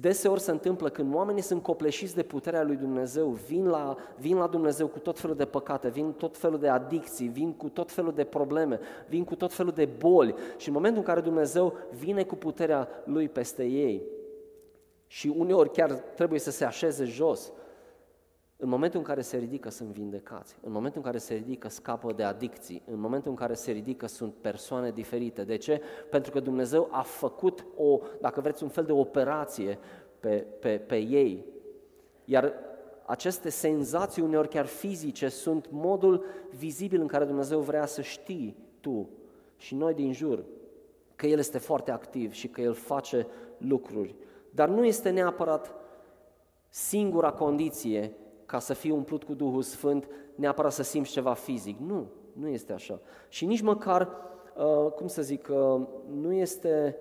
Deseori se întâmplă când oamenii sunt copleșiți de puterea lui Dumnezeu, vin la, vin la Dumnezeu cu tot felul de păcate, vin tot felul de adicții, vin cu tot felul de probleme, vin cu tot felul de boli și în momentul în care Dumnezeu vine cu puterea lui peste ei și uneori chiar trebuie să se așeze jos, în momentul în care se ridică sunt vindecați, în momentul în care se ridică scapă de adicții, în momentul în care se ridică sunt persoane diferite. De ce? Pentru că Dumnezeu a făcut o, dacă vreți, un fel de operație pe, pe, pe ei. Iar aceste senzații, uneori chiar fizice, sunt modul vizibil în care Dumnezeu vrea să știi tu și noi din jur că El este foarte activ și că El face lucruri. Dar nu este neapărat singura condiție ca să fii umplut cu Duhul Sfânt, neapărat să simți ceva fizic. Nu, nu este așa. Și nici măcar, uh, cum să zic, uh, nu este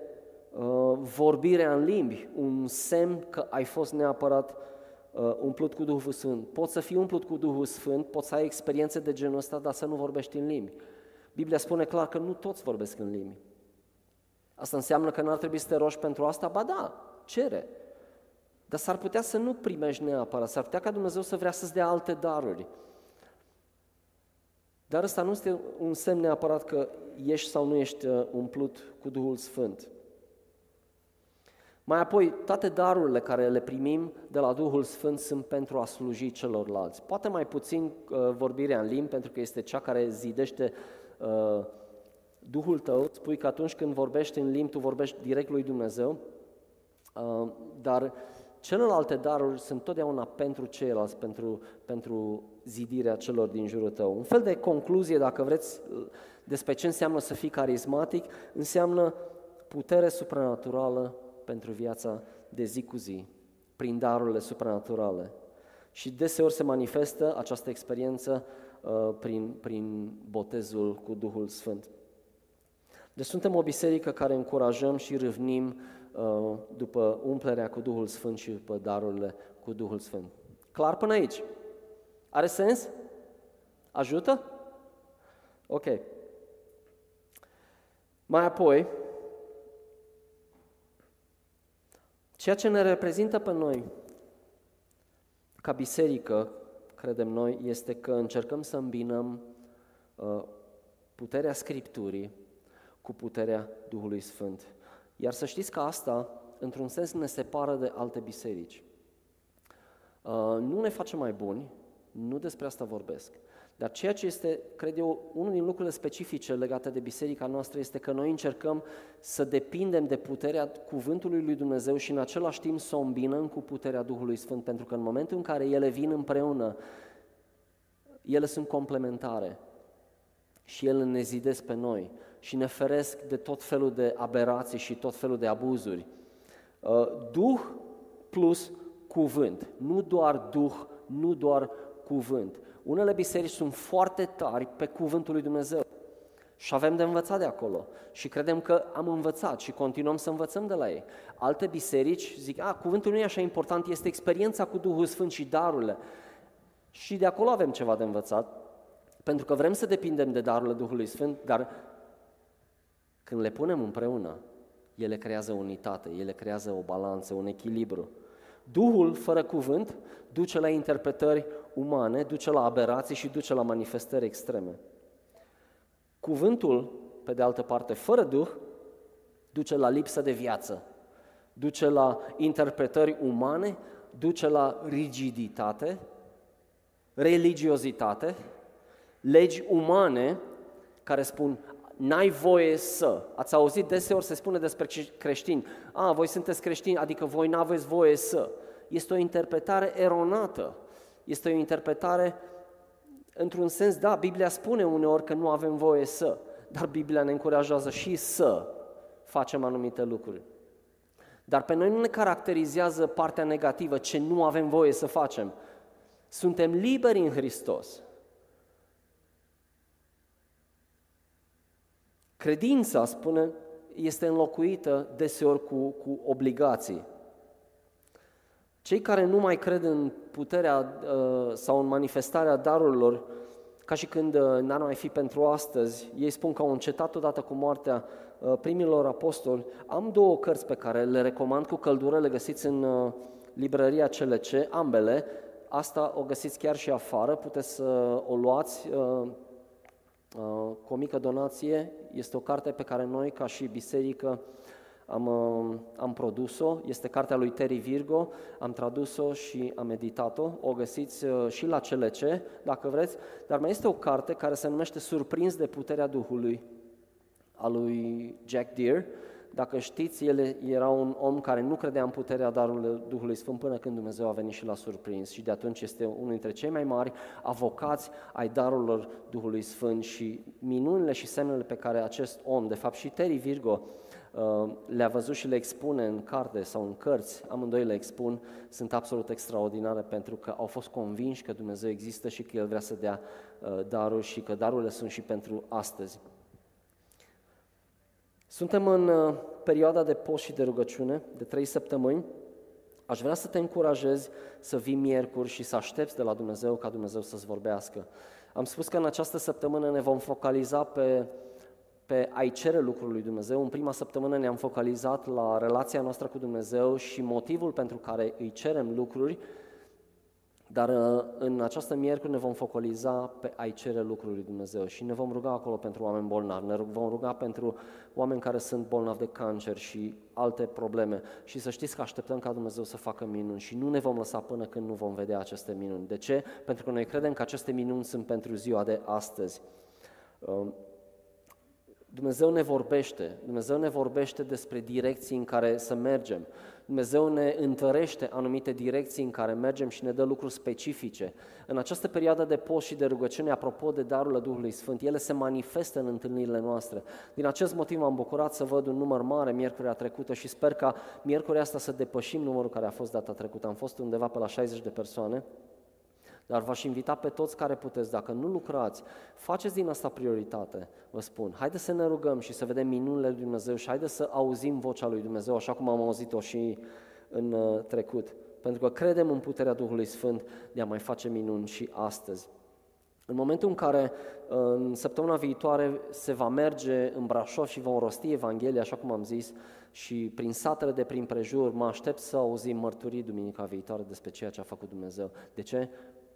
uh, vorbirea în limbi un semn că ai fost neapărat uh, umplut cu Duhul Sfânt. Poți să fii umplut cu Duhul Sfânt, poți să ai experiențe de genul ăsta, dar să nu vorbești în limbi. Biblia spune clar că nu toți vorbesc în limbi. Asta înseamnă că n-ar trebui să te rogi pentru asta? Ba da, cere. Dar s-ar putea să nu primești neapărat, s-ar putea ca Dumnezeu să vrea să-ți dea alte daruri. Dar ăsta nu este un semn neapărat că ești sau nu ești uh, umplut cu Duhul Sfânt. Mai apoi, toate darurile care le primim de la Duhul Sfânt sunt pentru a sluji celorlalți. Poate mai puțin uh, vorbirea în limbi, pentru că este cea care zidește uh, Duhul tău. Spui că atunci când vorbești în limbi, tu vorbești direct lui Dumnezeu, uh, dar celelalte daruri sunt totdeauna pentru ceilalți, pentru, pentru zidirea celor din jurul tău. Un fel de concluzie, dacă vreți, despre ce înseamnă să fii carismatic, înseamnă putere supranaturală pentru viața de zi cu zi, prin darurile supranaturale. Și deseori se manifestă această experiență uh, prin, prin botezul cu Duhul Sfânt. Deci suntem o biserică care încurajăm și râvnim uh, după umplerea cu Duhul Sfânt și după darurile cu Duhul Sfânt. Clar până aici? Are sens? Ajută? Ok. Mai apoi, ceea ce ne reprezintă pe noi ca biserică, credem noi, este că încercăm să îmbinăm uh, puterea Scripturii cu puterea Duhului Sfânt. Iar să știți că asta, într-un sens, ne separă de alte biserici. Uh, nu ne face mai buni, nu despre asta vorbesc. Dar ceea ce este, cred eu, unul din lucrurile specifice legate de biserica noastră este că noi încercăm să depindem de puterea cuvântului lui Dumnezeu și în același timp să o îmbinăm cu puterea Duhului Sfânt, pentru că în momentul în care ele vin împreună, ele sunt complementare și ele ne zidesc pe noi și ne feresc de tot felul de aberații și tot felul de abuzuri. Uh, Duh plus cuvânt, nu doar Duh, nu doar cuvânt. Unele biserici sunt foarte tari pe cuvântul lui Dumnezeu și avem de învățat de acolo și credem că am învățat și continuăm să învățăm de la ei. Alte biserici zic, a, cuvântul nu e așa important, este experiența cu Duhul Sfânt și darurile. Și de acolo avem ceva de învățat, pentru că vrem să depindem de darurile Duhului Sfânt, dar când le punem împreună, ele creează unitate, ele creează o balanță, un echilibru. Duhul, fără cuvânt, duce la interpretări umane, duce la aberații și duce la manifestări extreme. Cuvântul, pe de altă parte, fără Duh, duce la lipsă de viață, duce la interpretări umane, duce la rigiditate, religiozitate, legi umane care spun n-ai voie să. Ați auzit deseori se spune despre creștini, a, voi sunteți creștini, adică voi n-aveți voie să. Este o interpretare eronată. Este o interpretare, într-un sens, da, Biblia spune uneori că nu avem voie să, dar Biblia ne încurajează și să facem anumite lucruri. Dar pe noi nu ne caracterizează partea negativă, ce nu avem voie să facem. Suntem liberi în Hristos. Credința, spune, este înlocuită deseori cu, cu obligații. Cei care nu mai cred în puterea uh, sau în manifestarea darurilor, ca și când uh, n-ar mai fi pentru astăzi, ei spun că au încetat odată cu moartea uh, primilor apostoli. Am două cărți pe care le recomand cu căldură, le găsiți în librăria CLC, ambele. Asta o găsiți chiar și afară, puteți să o luați cu o mică donație. Este o carte pe care noi, ca și biserică, am, uh, am produs-o, este cartea lui Terry Virgo, am tradus-o și am editat-o, o găsiți uh, și la CLC, dacă vreți, dar mai este o carte care se numește Surprins de puterea Duhului, a lui Jack Deere. Dacă știți, el era un om care nu credea în puterea darului Duhului Sfânt până când Dumnezeu a venit și l-a surprins și de atunci este unul dintre cei mai mari avocați ai darurilor Duhului Sfânt și minunile și semnele pe care acest om, de fapt și Terry Virgo, Uh, le-a văzut și le expune în carte sau în cărți, amândoi le expun, sunt absolut extraordinare pentru că au fost convinși că Dumnezeu există și că El vrea să dea uh, daruri și că darurile sunt și pentru astăzi. Suntem în uh, perioada de post și de rugăciune, de trei săptămâni. Aș vrea să te încurajezi să vii miercuri și să aștepți de la Dumnezeu ca Dumnezeu să-ți vorbească. Am spus că în această săptămână ne vom focaliza pe pe a-i cere lucrul lui Dumnezeu. În prima săptămână ne-am focalizat la relația noastră cu Dumnezeu și motivul pentru care îi cerem lucruri, dar uh, în această miercuri ne vom focaliza pe a-i cere lucrul lui Dumnezeu și ne vom ruga acolo pentru oameni bolnavi, ne vom ruga pentru oameni care sunt bolnavi de cancer și alte probleme și să știți că așteptăm ca Dumnezeu să facă minuni și nu ne vom lăsa până când nu vom vedea aceste minuni. De ce? Pentru că noi credem că aceste minuni sunt pentru ziua de astăzi. Uh, Dumnezeu ne vorbește, Dumnezeu ne vorbește despre direcții în care să mergem. Dumnezeu ne întărește anumite direcții în care mergem și ne dă lucruri specifice. În această perioadă de post și de rugăciune, apropo de darurile Duhului Sfânt, ele se manifestă în întâlnirile noastre. Din acest motiv m-am bucurat să văd un număr mare miercurea trecută și sper ca miercurea asta să depășim numărul care a fost data trecută. Am fost undeva pe la 60 de persoane. Dar v-aș invita pe toți care puteți, dacă nu lucrați, faceți din asta prioritate, vă spun. Haideți să ne rugăm și să vedem minunile lui Dumnezeu și haideți să auzim vocea lui Dumnezeu, așa cum am auzit-o și în uh, trecut. Pentru că credem în puterea Duhului Sfânt de a mai face minuni și astăzi. În momentul în care în săptămâna viitoare se va merge în Brașov și vom rosti Evanghelia, așa cum am zis, și prin satele de prin prejur, mă aștept să auzim mărturii duminica viitoare despre ceea ce a făcut Dumnezeu. De ce?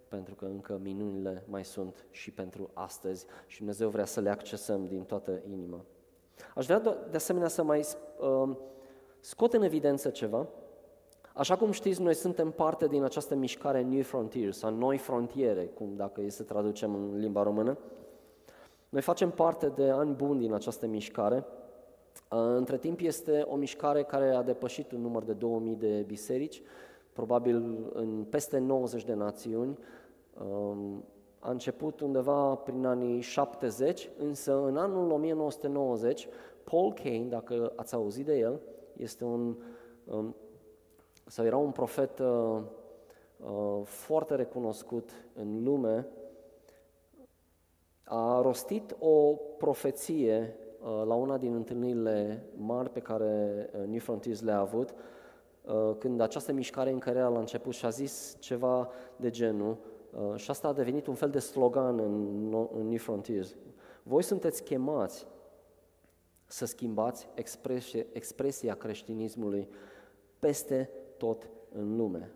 Pentru că încă minunile mai sunt și pentru astăzi și Dumnezeu vrea să le accesăm din toată inima. Aș vrea de asemenea să mai uh, scot în evidență ceva. Așa cum știți, noi suntem parte din această mișcare New Frontiers, sau Noi Frontiere, cum dacă e să traducem în limba română. Noi facem parte de ani buni din această mișcare. Uh, între timp este o mișcare care a depășit un număr de 2000 de biserici, probabil în peste 90 de națiuni. Um, a început undeva prin anii 70, însă în anul 1990, Paul Kane, dacă ați auzit de el, este un, um, sau era un profet uh, uh, foarte recunoscut în lume, a rostit o profeție uh, la una din întâlnirile mari pe care New Frontiers le-a avut, când această mișcare încă era la început și a zis ceva de genul, Uh, și asta a devenit un fel de slogan în, în New Frontiers. Voi sunteți chemați să schimbați expresie, expresia creștinismului peste tot în lume.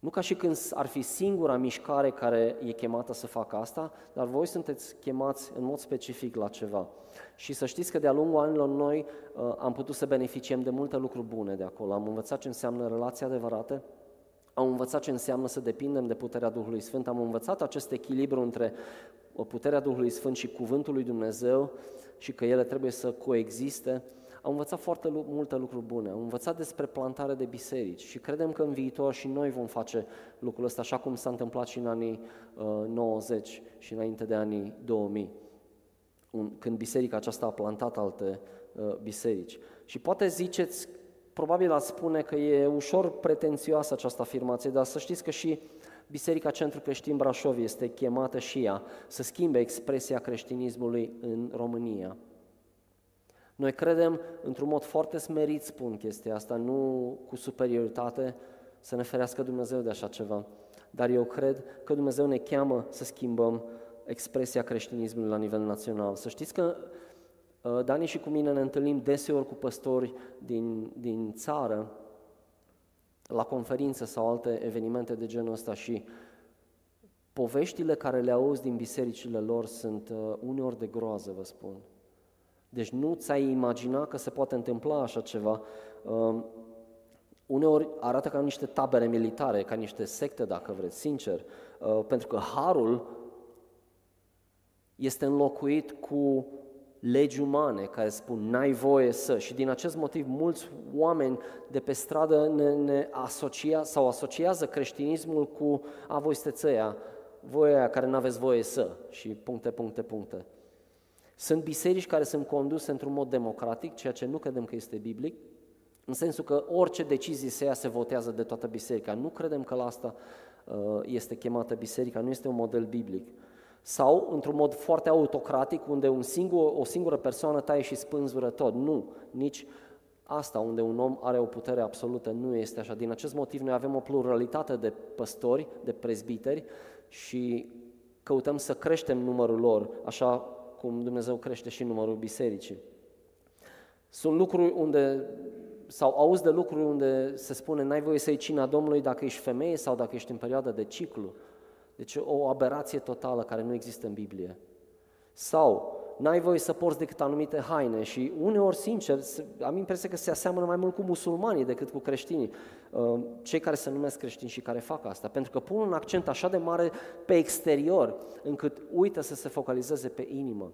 Nu ca și când ar fi singura mișcare care e chemată să facă asta, dar voi sunteți chemați în mod specific la ceva. Și să știți că de-a lungul anilor noi uh, am putut să beneficiem de multe lucruri bune de acolo. Am învățat ce înseamnă relații adevărate, am învățat ce înseamnă să depindem de puterea Duhului Sfânt, am învățat acest echilibru între puterea Duhului Sfânt și Cuvântul lui Dumnezeu și că ele trebuie să coexiste. Am învățat foarte multe lucruri bune, am învățat despre plantare de biserici și credem că în viitor și noi vom face lucrul ăsta așa cum s-a întâmplat și în anii uh, 90 și înainte de anii 2000, când biserica aceasta a plantat alte uh, biserici. Și poate ziceți Probabil ați spune că e ușor pretențioasă această afirmație, dar să știți că și Biserica Centru Creștin Brașov este chemată și ea să schimbe expresia creștinismului în România. Noi credem, într-un mod foarte smerit spun chestia asta, nu cu superioritate, să ne ferească Dumnezeu de așa ceva. Dar eu cred că Dumnezeu ne cheamă să schimbăm expresia creștinismului la nivel național. Să știți că Uh, Dani și cu mine ne întâlnim deseori cu păstori din, din țară la conferințe sau alte evenimente de genul ăsta și poveștile care le auzi din bisericile lor sunt uh, uneori de groază, vă spun. Deci nu ți-ai imagina că se poate întâmpla așa ceva. Uh, uneori arată ca niște tabere militare, ca niște secte, dacă vreți, sincer, pentru că harul este înlocuit cu legi umane care spun n-ai voie să și din acest motiv mulți oameni de pe stradă ne, ne asocia, sau asociază creștinismul cu a voi sunteți aia, voi aia care n-aveți voie să și puncte, puncte, puncte. Sunt biserici care sunt conduse într-un mod democratic, ceea ce nu credem că este biblic, în sensul că orice decizie se ia se votează de toată biserica. Nu credem că la asta uh, este chemată biserica, nu este un model biblic sau într-un mod foarte autocratic, unde un singur, o singură persoană taie și spânzură tot. Nu, nici asta unde un om are o putere absolută nu este așa. Din acest motiv noi avem o pluralitate de păstori, de prezbiteri și căutăm să creștem numărul lor, așa cum Dumnezeu crește și numărul bisericii. Sunt lucruri unde, sau auzi de lucruri unde se spune n-ai voie să-i cina Domnului dacă ești femeie sau dacă ești în perioadă de ciclu. Deci o aberație totală care nu există în Biblie. Sau n-ai voie să porți decât anumite haine și uneori, sincer, am impresia că se aseamănă mai mult cu musulmanii decât cu creștinii, uh, cei care se numesc creștini și care fac asta, pentru că pun un accent așa de mare pe exterior, încât uită să se focalizeze pe inimă.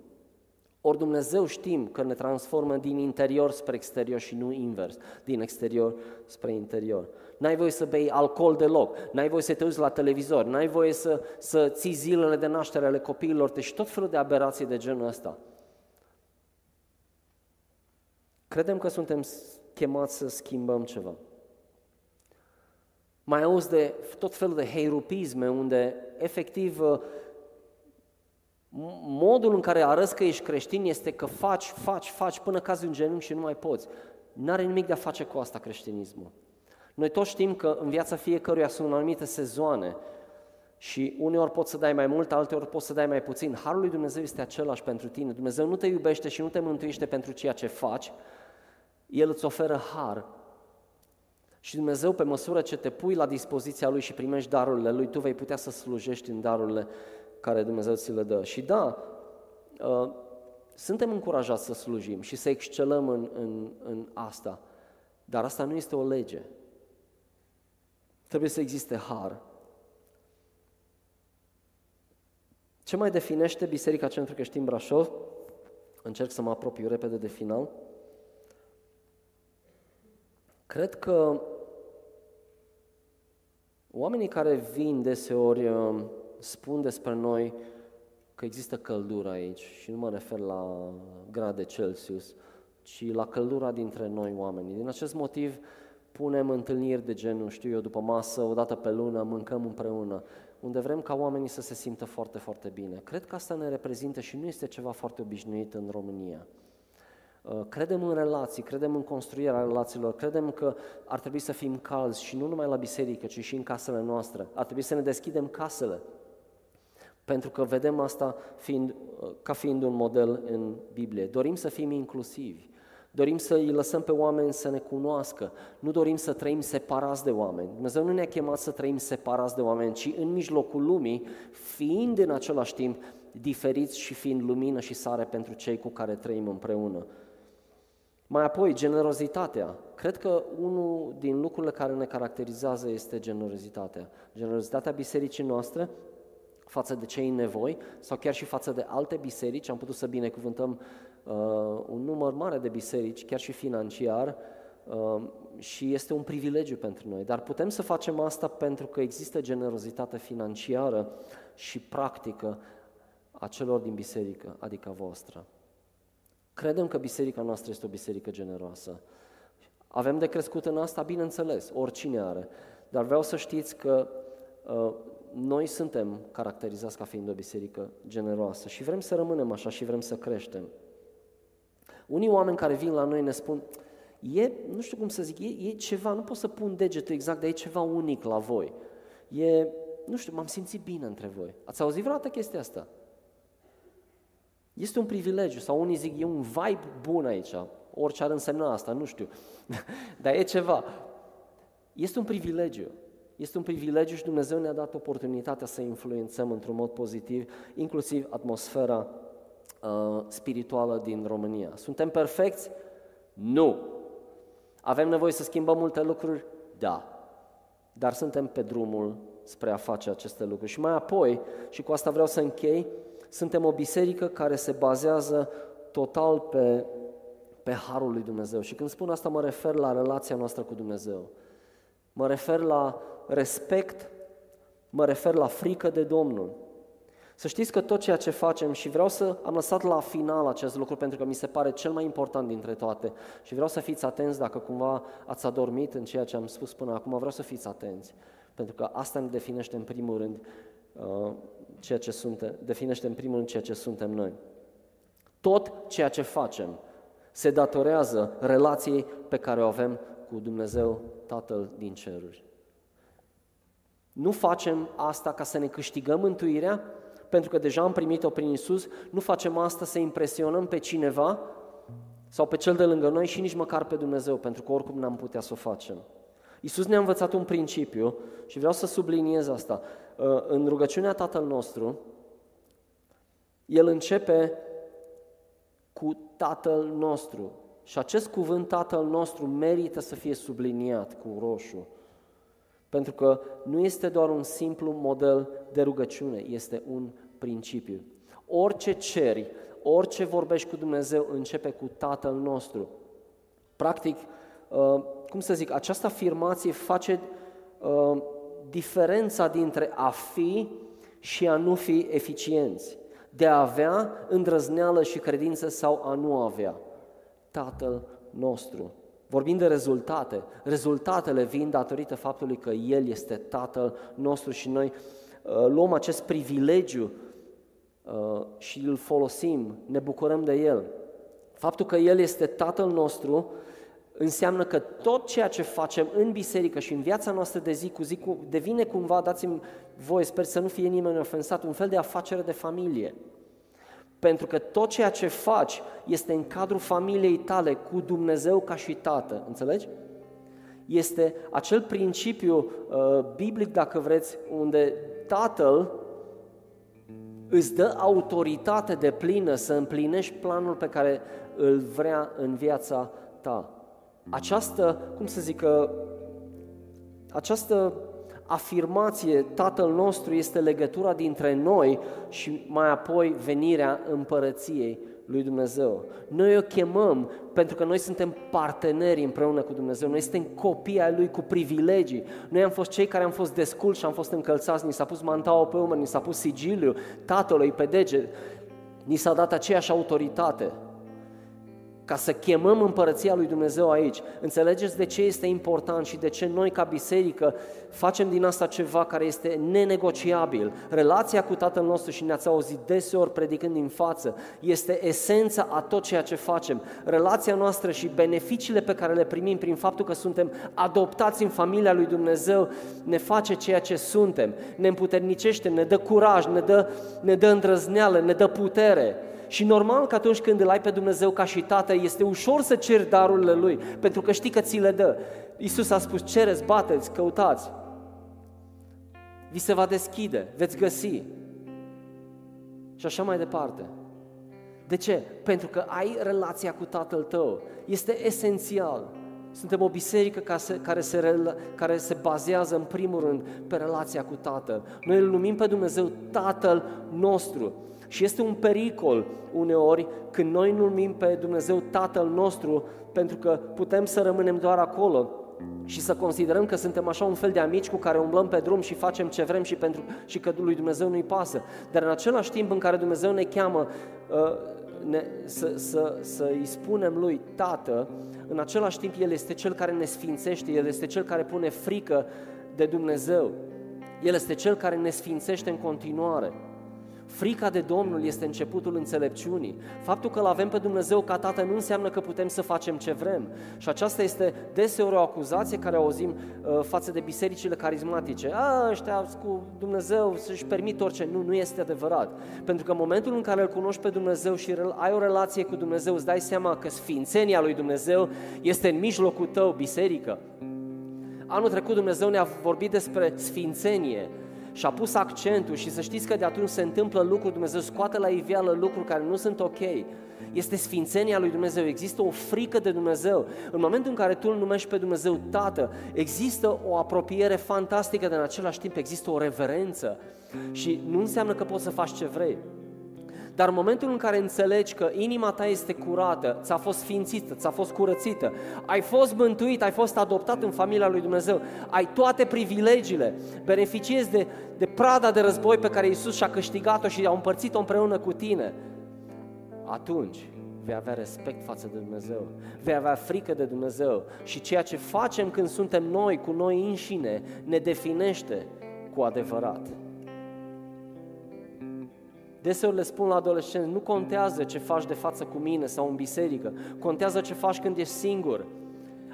Ori Dumnezeu știm că ne transformă din interior spre exterior și nu invers, din exterior spre interior. N-ai voie să bei alcool deloc, n-ai voie să te uiți la televizor, n-ai voie să, să ții zilele de naștere ale copiilor tăi și tot felul de aberații de genul ăsta. Credem că suntem chemați să schimbăm ceva. Mai auzi de tot felul de heirupisme unde efectiv modul în care arăți că ești creștin este că faci, faci, faci până cazi în genunchi și nu mai poți. N-are nimic de a face cu asta creștinismul. Noi toți știm că în viața fiecăruia sunt anumite sezoane și uneori poți să dai mai mult, alteori poți să dai mai puțin. Harul lui Dumnezeu este același pentru tine. Dumnezeu nu te iubește și nu te mântuiește pentru ceea ce faci, El îți oferă har. Și Dumnezeu, pe măsură ce te pui la dispoziția Lui și primești darurile Lui, tu vei putea să slujești în darurile care Dumnezeu ți le dă. Și da, uh, suntem încurajați să slujim și să excelăm în, în, în asta, dar asta nu este o lege. Trebuie să existe har. Ce mai definește Biserica Centru Creștin Brașov? Încerc să mă apropiu repede de final. Cred că oamenii care vin deseori uh, spun despre noi că există căldură aici și nu mă refer la grade Celsius, ci la căldura dintre noi oamenii. Din acest motiv punem întâlniri de genul, știu eu, după masă, o dată pe lună, mâncăm împreună, unde vrem ca oamenii să se simtă foarte, foarte bine. Cred că asta ne reprezintă și nu este ceva foarte obișnuit în România. Uh, credem în relații, credem în construirea relațiilor, credem că ar trebui să fim calzi și nu numai la biserică, ci și în casele noastre. Ar trebui să ne deschidem casele pentru că vedem asta fiind, ca fiind un model în Biblie. Dorim să fim inclusivi, dorim să îi lăsăm pe oameni să ne cunoască, nu dorim să trăim separați de oameni. Dumnezeu nu ne-a chemat să trăim separați de oameni, ci în mijlocul lumii, fiind în același timp diferiți și fiind lumină și sare pentru cei cu care trăim împreună. Mai apoi, generozitatea. Cred că unul din lucrurile care ne caracterizează este generozitatea. Generozitatea bisericii noastre față de cei în nevoi sau chiar și față de alte biserici. Am putut să binecuvântăm uh, un număr mare de biserici, chiar și financiar, uh, și este un privilegiu pentru noi. Dar putem să facem asta pentru că există generozitate financiară și practică a celor din biserică, adică a voastră. Credem că biserica noastră este o biserică generoasă. Avem de crescut în asta, bineînțeles, oricine are. Dar vreau să știți că uh, noi suntem caracterizați ca fiind o biserică generoasă și vrem să rămânem așa și vrem să creștem. Unii oameni care vin la noi ne spun, e, nu știu cum să zic, e, e ceva, nu pot să pun degetul exact, dar e ceva unic la voi. E, nu știu, m-am simțit bine între voi. Ați auzit vreodată chestia asta? Este un privilegiu, sau unii zic, e un vibe bun aici, orice ar însemna asta, nu știu, dar e ceva. Este un privilegiu. Este un privilegiu și Dumnezeu ne-a dat oportunitatea să influențăm într-un mod pozitiv, inclusiv atmosfera uh, spirituală din România. Suntem perfecți? Nu. Avem nevoie să schimbăm multe lucruri? Da. Dar suntem pe drumul spre a face aceste lucruri. Și mai apoi, și cu asta vreau să închei, suntem o biserică care se bazează total pe, pe Harul lui Dumnezeu. Și când spun asta, mă refer la relația noastră cu Dumnezeu. Mă refer la respect, mă refer la frică de Domnul. Să știți că tot ceea ce facem și vreau să am lăsat la final acest lucru pentru că mi se pare cel mai important dintre toate și vreau să fiți atenți dacă cumva ați adormit în ceea ce am spus până acum, vreau să fiți atenți pentru că asta ne definește în primul rând uh, ceea ce suntem, definește în primul rând ceea ce suntem noi. Tot ceea ce facem se datorează relației pe care o avem cu Dumnezeu Tatăl din ceruri. Nu facem asta ca să ne câștigăm mântuirea, pentru că deja am primit-o prin Isus, nu facem asta să impresionăm pe cineva sau pe cel de lângă noi și nici măcar pe Dumnezeu, pentru că oricum n-am putea să o facem. Isus ne-a învățat un principiu și vreau să subliniez asta. Uh, în rugăciunea Tatăl nostru, El începe cu Tatăl nostru. Și acest cuvânt Tatăl nostru merită să fie subliniat cu roșu. Pentru că nu este doar un simplu model de rugăciune, este un principiu. Orice ceri, orice vorbești cu Dumnezeu începe cu Tatăl nostru. Practic, uh, cum să zic, această afirmație face uh, diferența dintre a fi și a nu fi eficienți, de a avea îndrăzneală și credință sau a nu avea. Tatăl nostru. Vorbim de rezultate. Rezultatele vin datorită faptului că El este Tatăl nostru și noi uh, luăm acest privilegiu uh, și îl folosim, ne bucurăm de El. Faptul că El este Tatăl nostru înseamnă că tot ceea ce facem în biserică și în viața noastră de zi cu zi devine cumva, dați-mi voie, sper să nu fie nimeni ofensat, un fel de afacere de familie. Pentru că tot ceea ce faci este în cadrul familiei tale, cu Dumnezeu ca și tată, înțelegi? Este acel principiu uh, biblic, dacă vreți, unde tatăl îți dă autoritate de plină să împlinești planul pe care îl vrea în viața ta. Această, cum să zic, această afirmație, Tatăl nostru este legătura dintre noi și mai apoi venirea împărăției lui Dumnezeu. Noi o chemăm pentru că noi suntem parteneri împreună cu Dumnezeu, noi suntem copii ai Lui cu privilegii. Noi am fost cei care am fost desculți și am fost încălțați, ni s-a pus mantaua pe umăr, ni s-a pus sigiliu Tatălui pe deget, ni s-a dat aceeași autoritate ca să chemăm împărăția lui Dumnezeu aici. Înțelegeți de ce este important și de ce noi ca biserică facem din asta ceva care este nenegociabil. Relația cu Tatăl nostru și ne-ați auzit deseori predicând din față, este esența a tot ceea ce facem. Relația noastră și beneficiile pe care le primim prin faptul că suntem adoptați în familia lui Dumnezeu ne face ceea ce suntem, ne împuternicește, ne dă curaj, ne dă, ne dă îndrăzneală, ne dă putere. Și normal că atunci când îl ai pe Dumnezeu ca și tată, este ușor să ceri darurile Lui, pentru că știi că ți le dă. Iisus a spus, cereți, bateți, căutați. Vi se va deschide, veți găsi. Și așa mai departe. De ce? Pentru că ai relația cu Tatăl tău. Este esențial. Suntem o biserică care se, care se bazează în primul rând pe relația cu Tatăl. Noi îl numim pe Dumnezeu Tatăl nostru. Și este un pericol uneori când noi numim pe Dumnezeu Tatăl nostru pentru că putem să rămânem doar acolo și să considerăm că suntem așa un fel de amici cu care umblăm pe drum și facem ce vrem și, pentru, și că lui Dumnezeu nu-i pasă. Dar în același timp în care Dumnezeu ne cheamă uh, ne, să, să, să îi spunem lui Tată, în același timp El este Cel care ne sfințește, El este Cel care pune frică de Dumnezeu. El este Cel care ne sfințește în continuare. Frica de Domnul este începutul înțelepciunii. Faptul că îl avem pe Dumnezeu ca Tată nu înseamnă că putem să facem ce vrem. Și aceasta este deseori o acuzație care o auzim uh, față de bisericile carismatice. A, ăștia cu Dumnezeu să-și permit orice. Nu, nu este adevărat. Pentru că în momentul în care îl cunoști pe Dumnezeu și ai o relație cu Dumnezeu, îți dai seama că sfințenia lui Dumnezeu este în mijlocul tău, biserică. Anul trecut Dumnezeu ne-a vorbit despre sfințenie, și a pus accentul și să știți că de atunci se întâmplă lucruri, Dumnezeu scoate la iveală lucruri care nu sunt ok. Este sfințenia lui Dumnezeu, există o frică de Dumnezeu. În momentul în care tu îl numești pe Dumnezeu Tată, există o apropiere fantastică, dar în același timp există o reverență. Și nu înseamnă că poți să faci ce vrei. Dar în momentul în care înțelegi că inima ta este curată, ți-a fost sfințită, ți-a fost curățită, ai fost mântuit, ai fost adoptat în familia lui Dumnezeu, ai toate privilegiile, beneficiezi de, de prada de război pe care Iisus și-a câștigat-o și a împărțit-o împreună cu tine, atunci vei avea respect față de Dumnezeu, vei avea frică de Dumnezeu și ceea ce facem când suntem noi cu noi înșine ne definește cu adevărat. Deseori le spun la adolescenți, nu contează ce faci de față cu mine sau în biserică, contează ce faci când ești singur.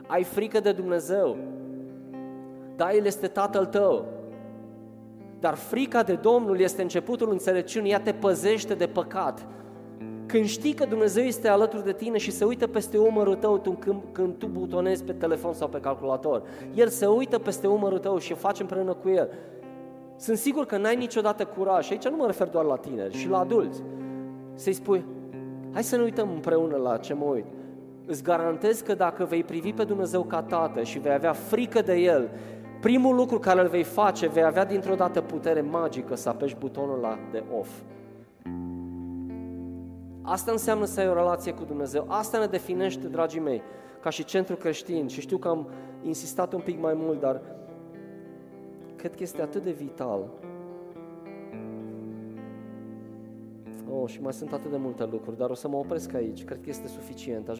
Ai frică de Dumnezeu. Da, El este Tatăl tău. Dar frica de Domnul este începutul înțelepciunii, ea te păzește de păcat. Când știi că Dumnezeu este alături de tine și se uită peste umărul tău când, când tu butonezi pe telefon sau pe calculator, El se uită peste umărul tău și o faci împreună cu El. Sunt sigur că n-ai niciodată curaj, și aici nu mă refer doar la tineri, și la adulți, să-i spui, hai să ne uităm împreună la ce mă uit. Îți garantez că dacă vei privi pe Dumnezeu ca Tată și vei avea frică de El, primul lucru care îl vei face, vei avea dintr-o dată putere magică să apeși butonul la de off. Asta înseamnă să ai o relație cu Dumnezeu. Asta ne definește, dragii mei, ca și centru creștin. Și știu că am insistat un pic mai mult, dar cred că este atât de vital. Oh, și mai sunt atât de multe lucruri, dar o să mă opresc aici. Cred că este suficient. Aș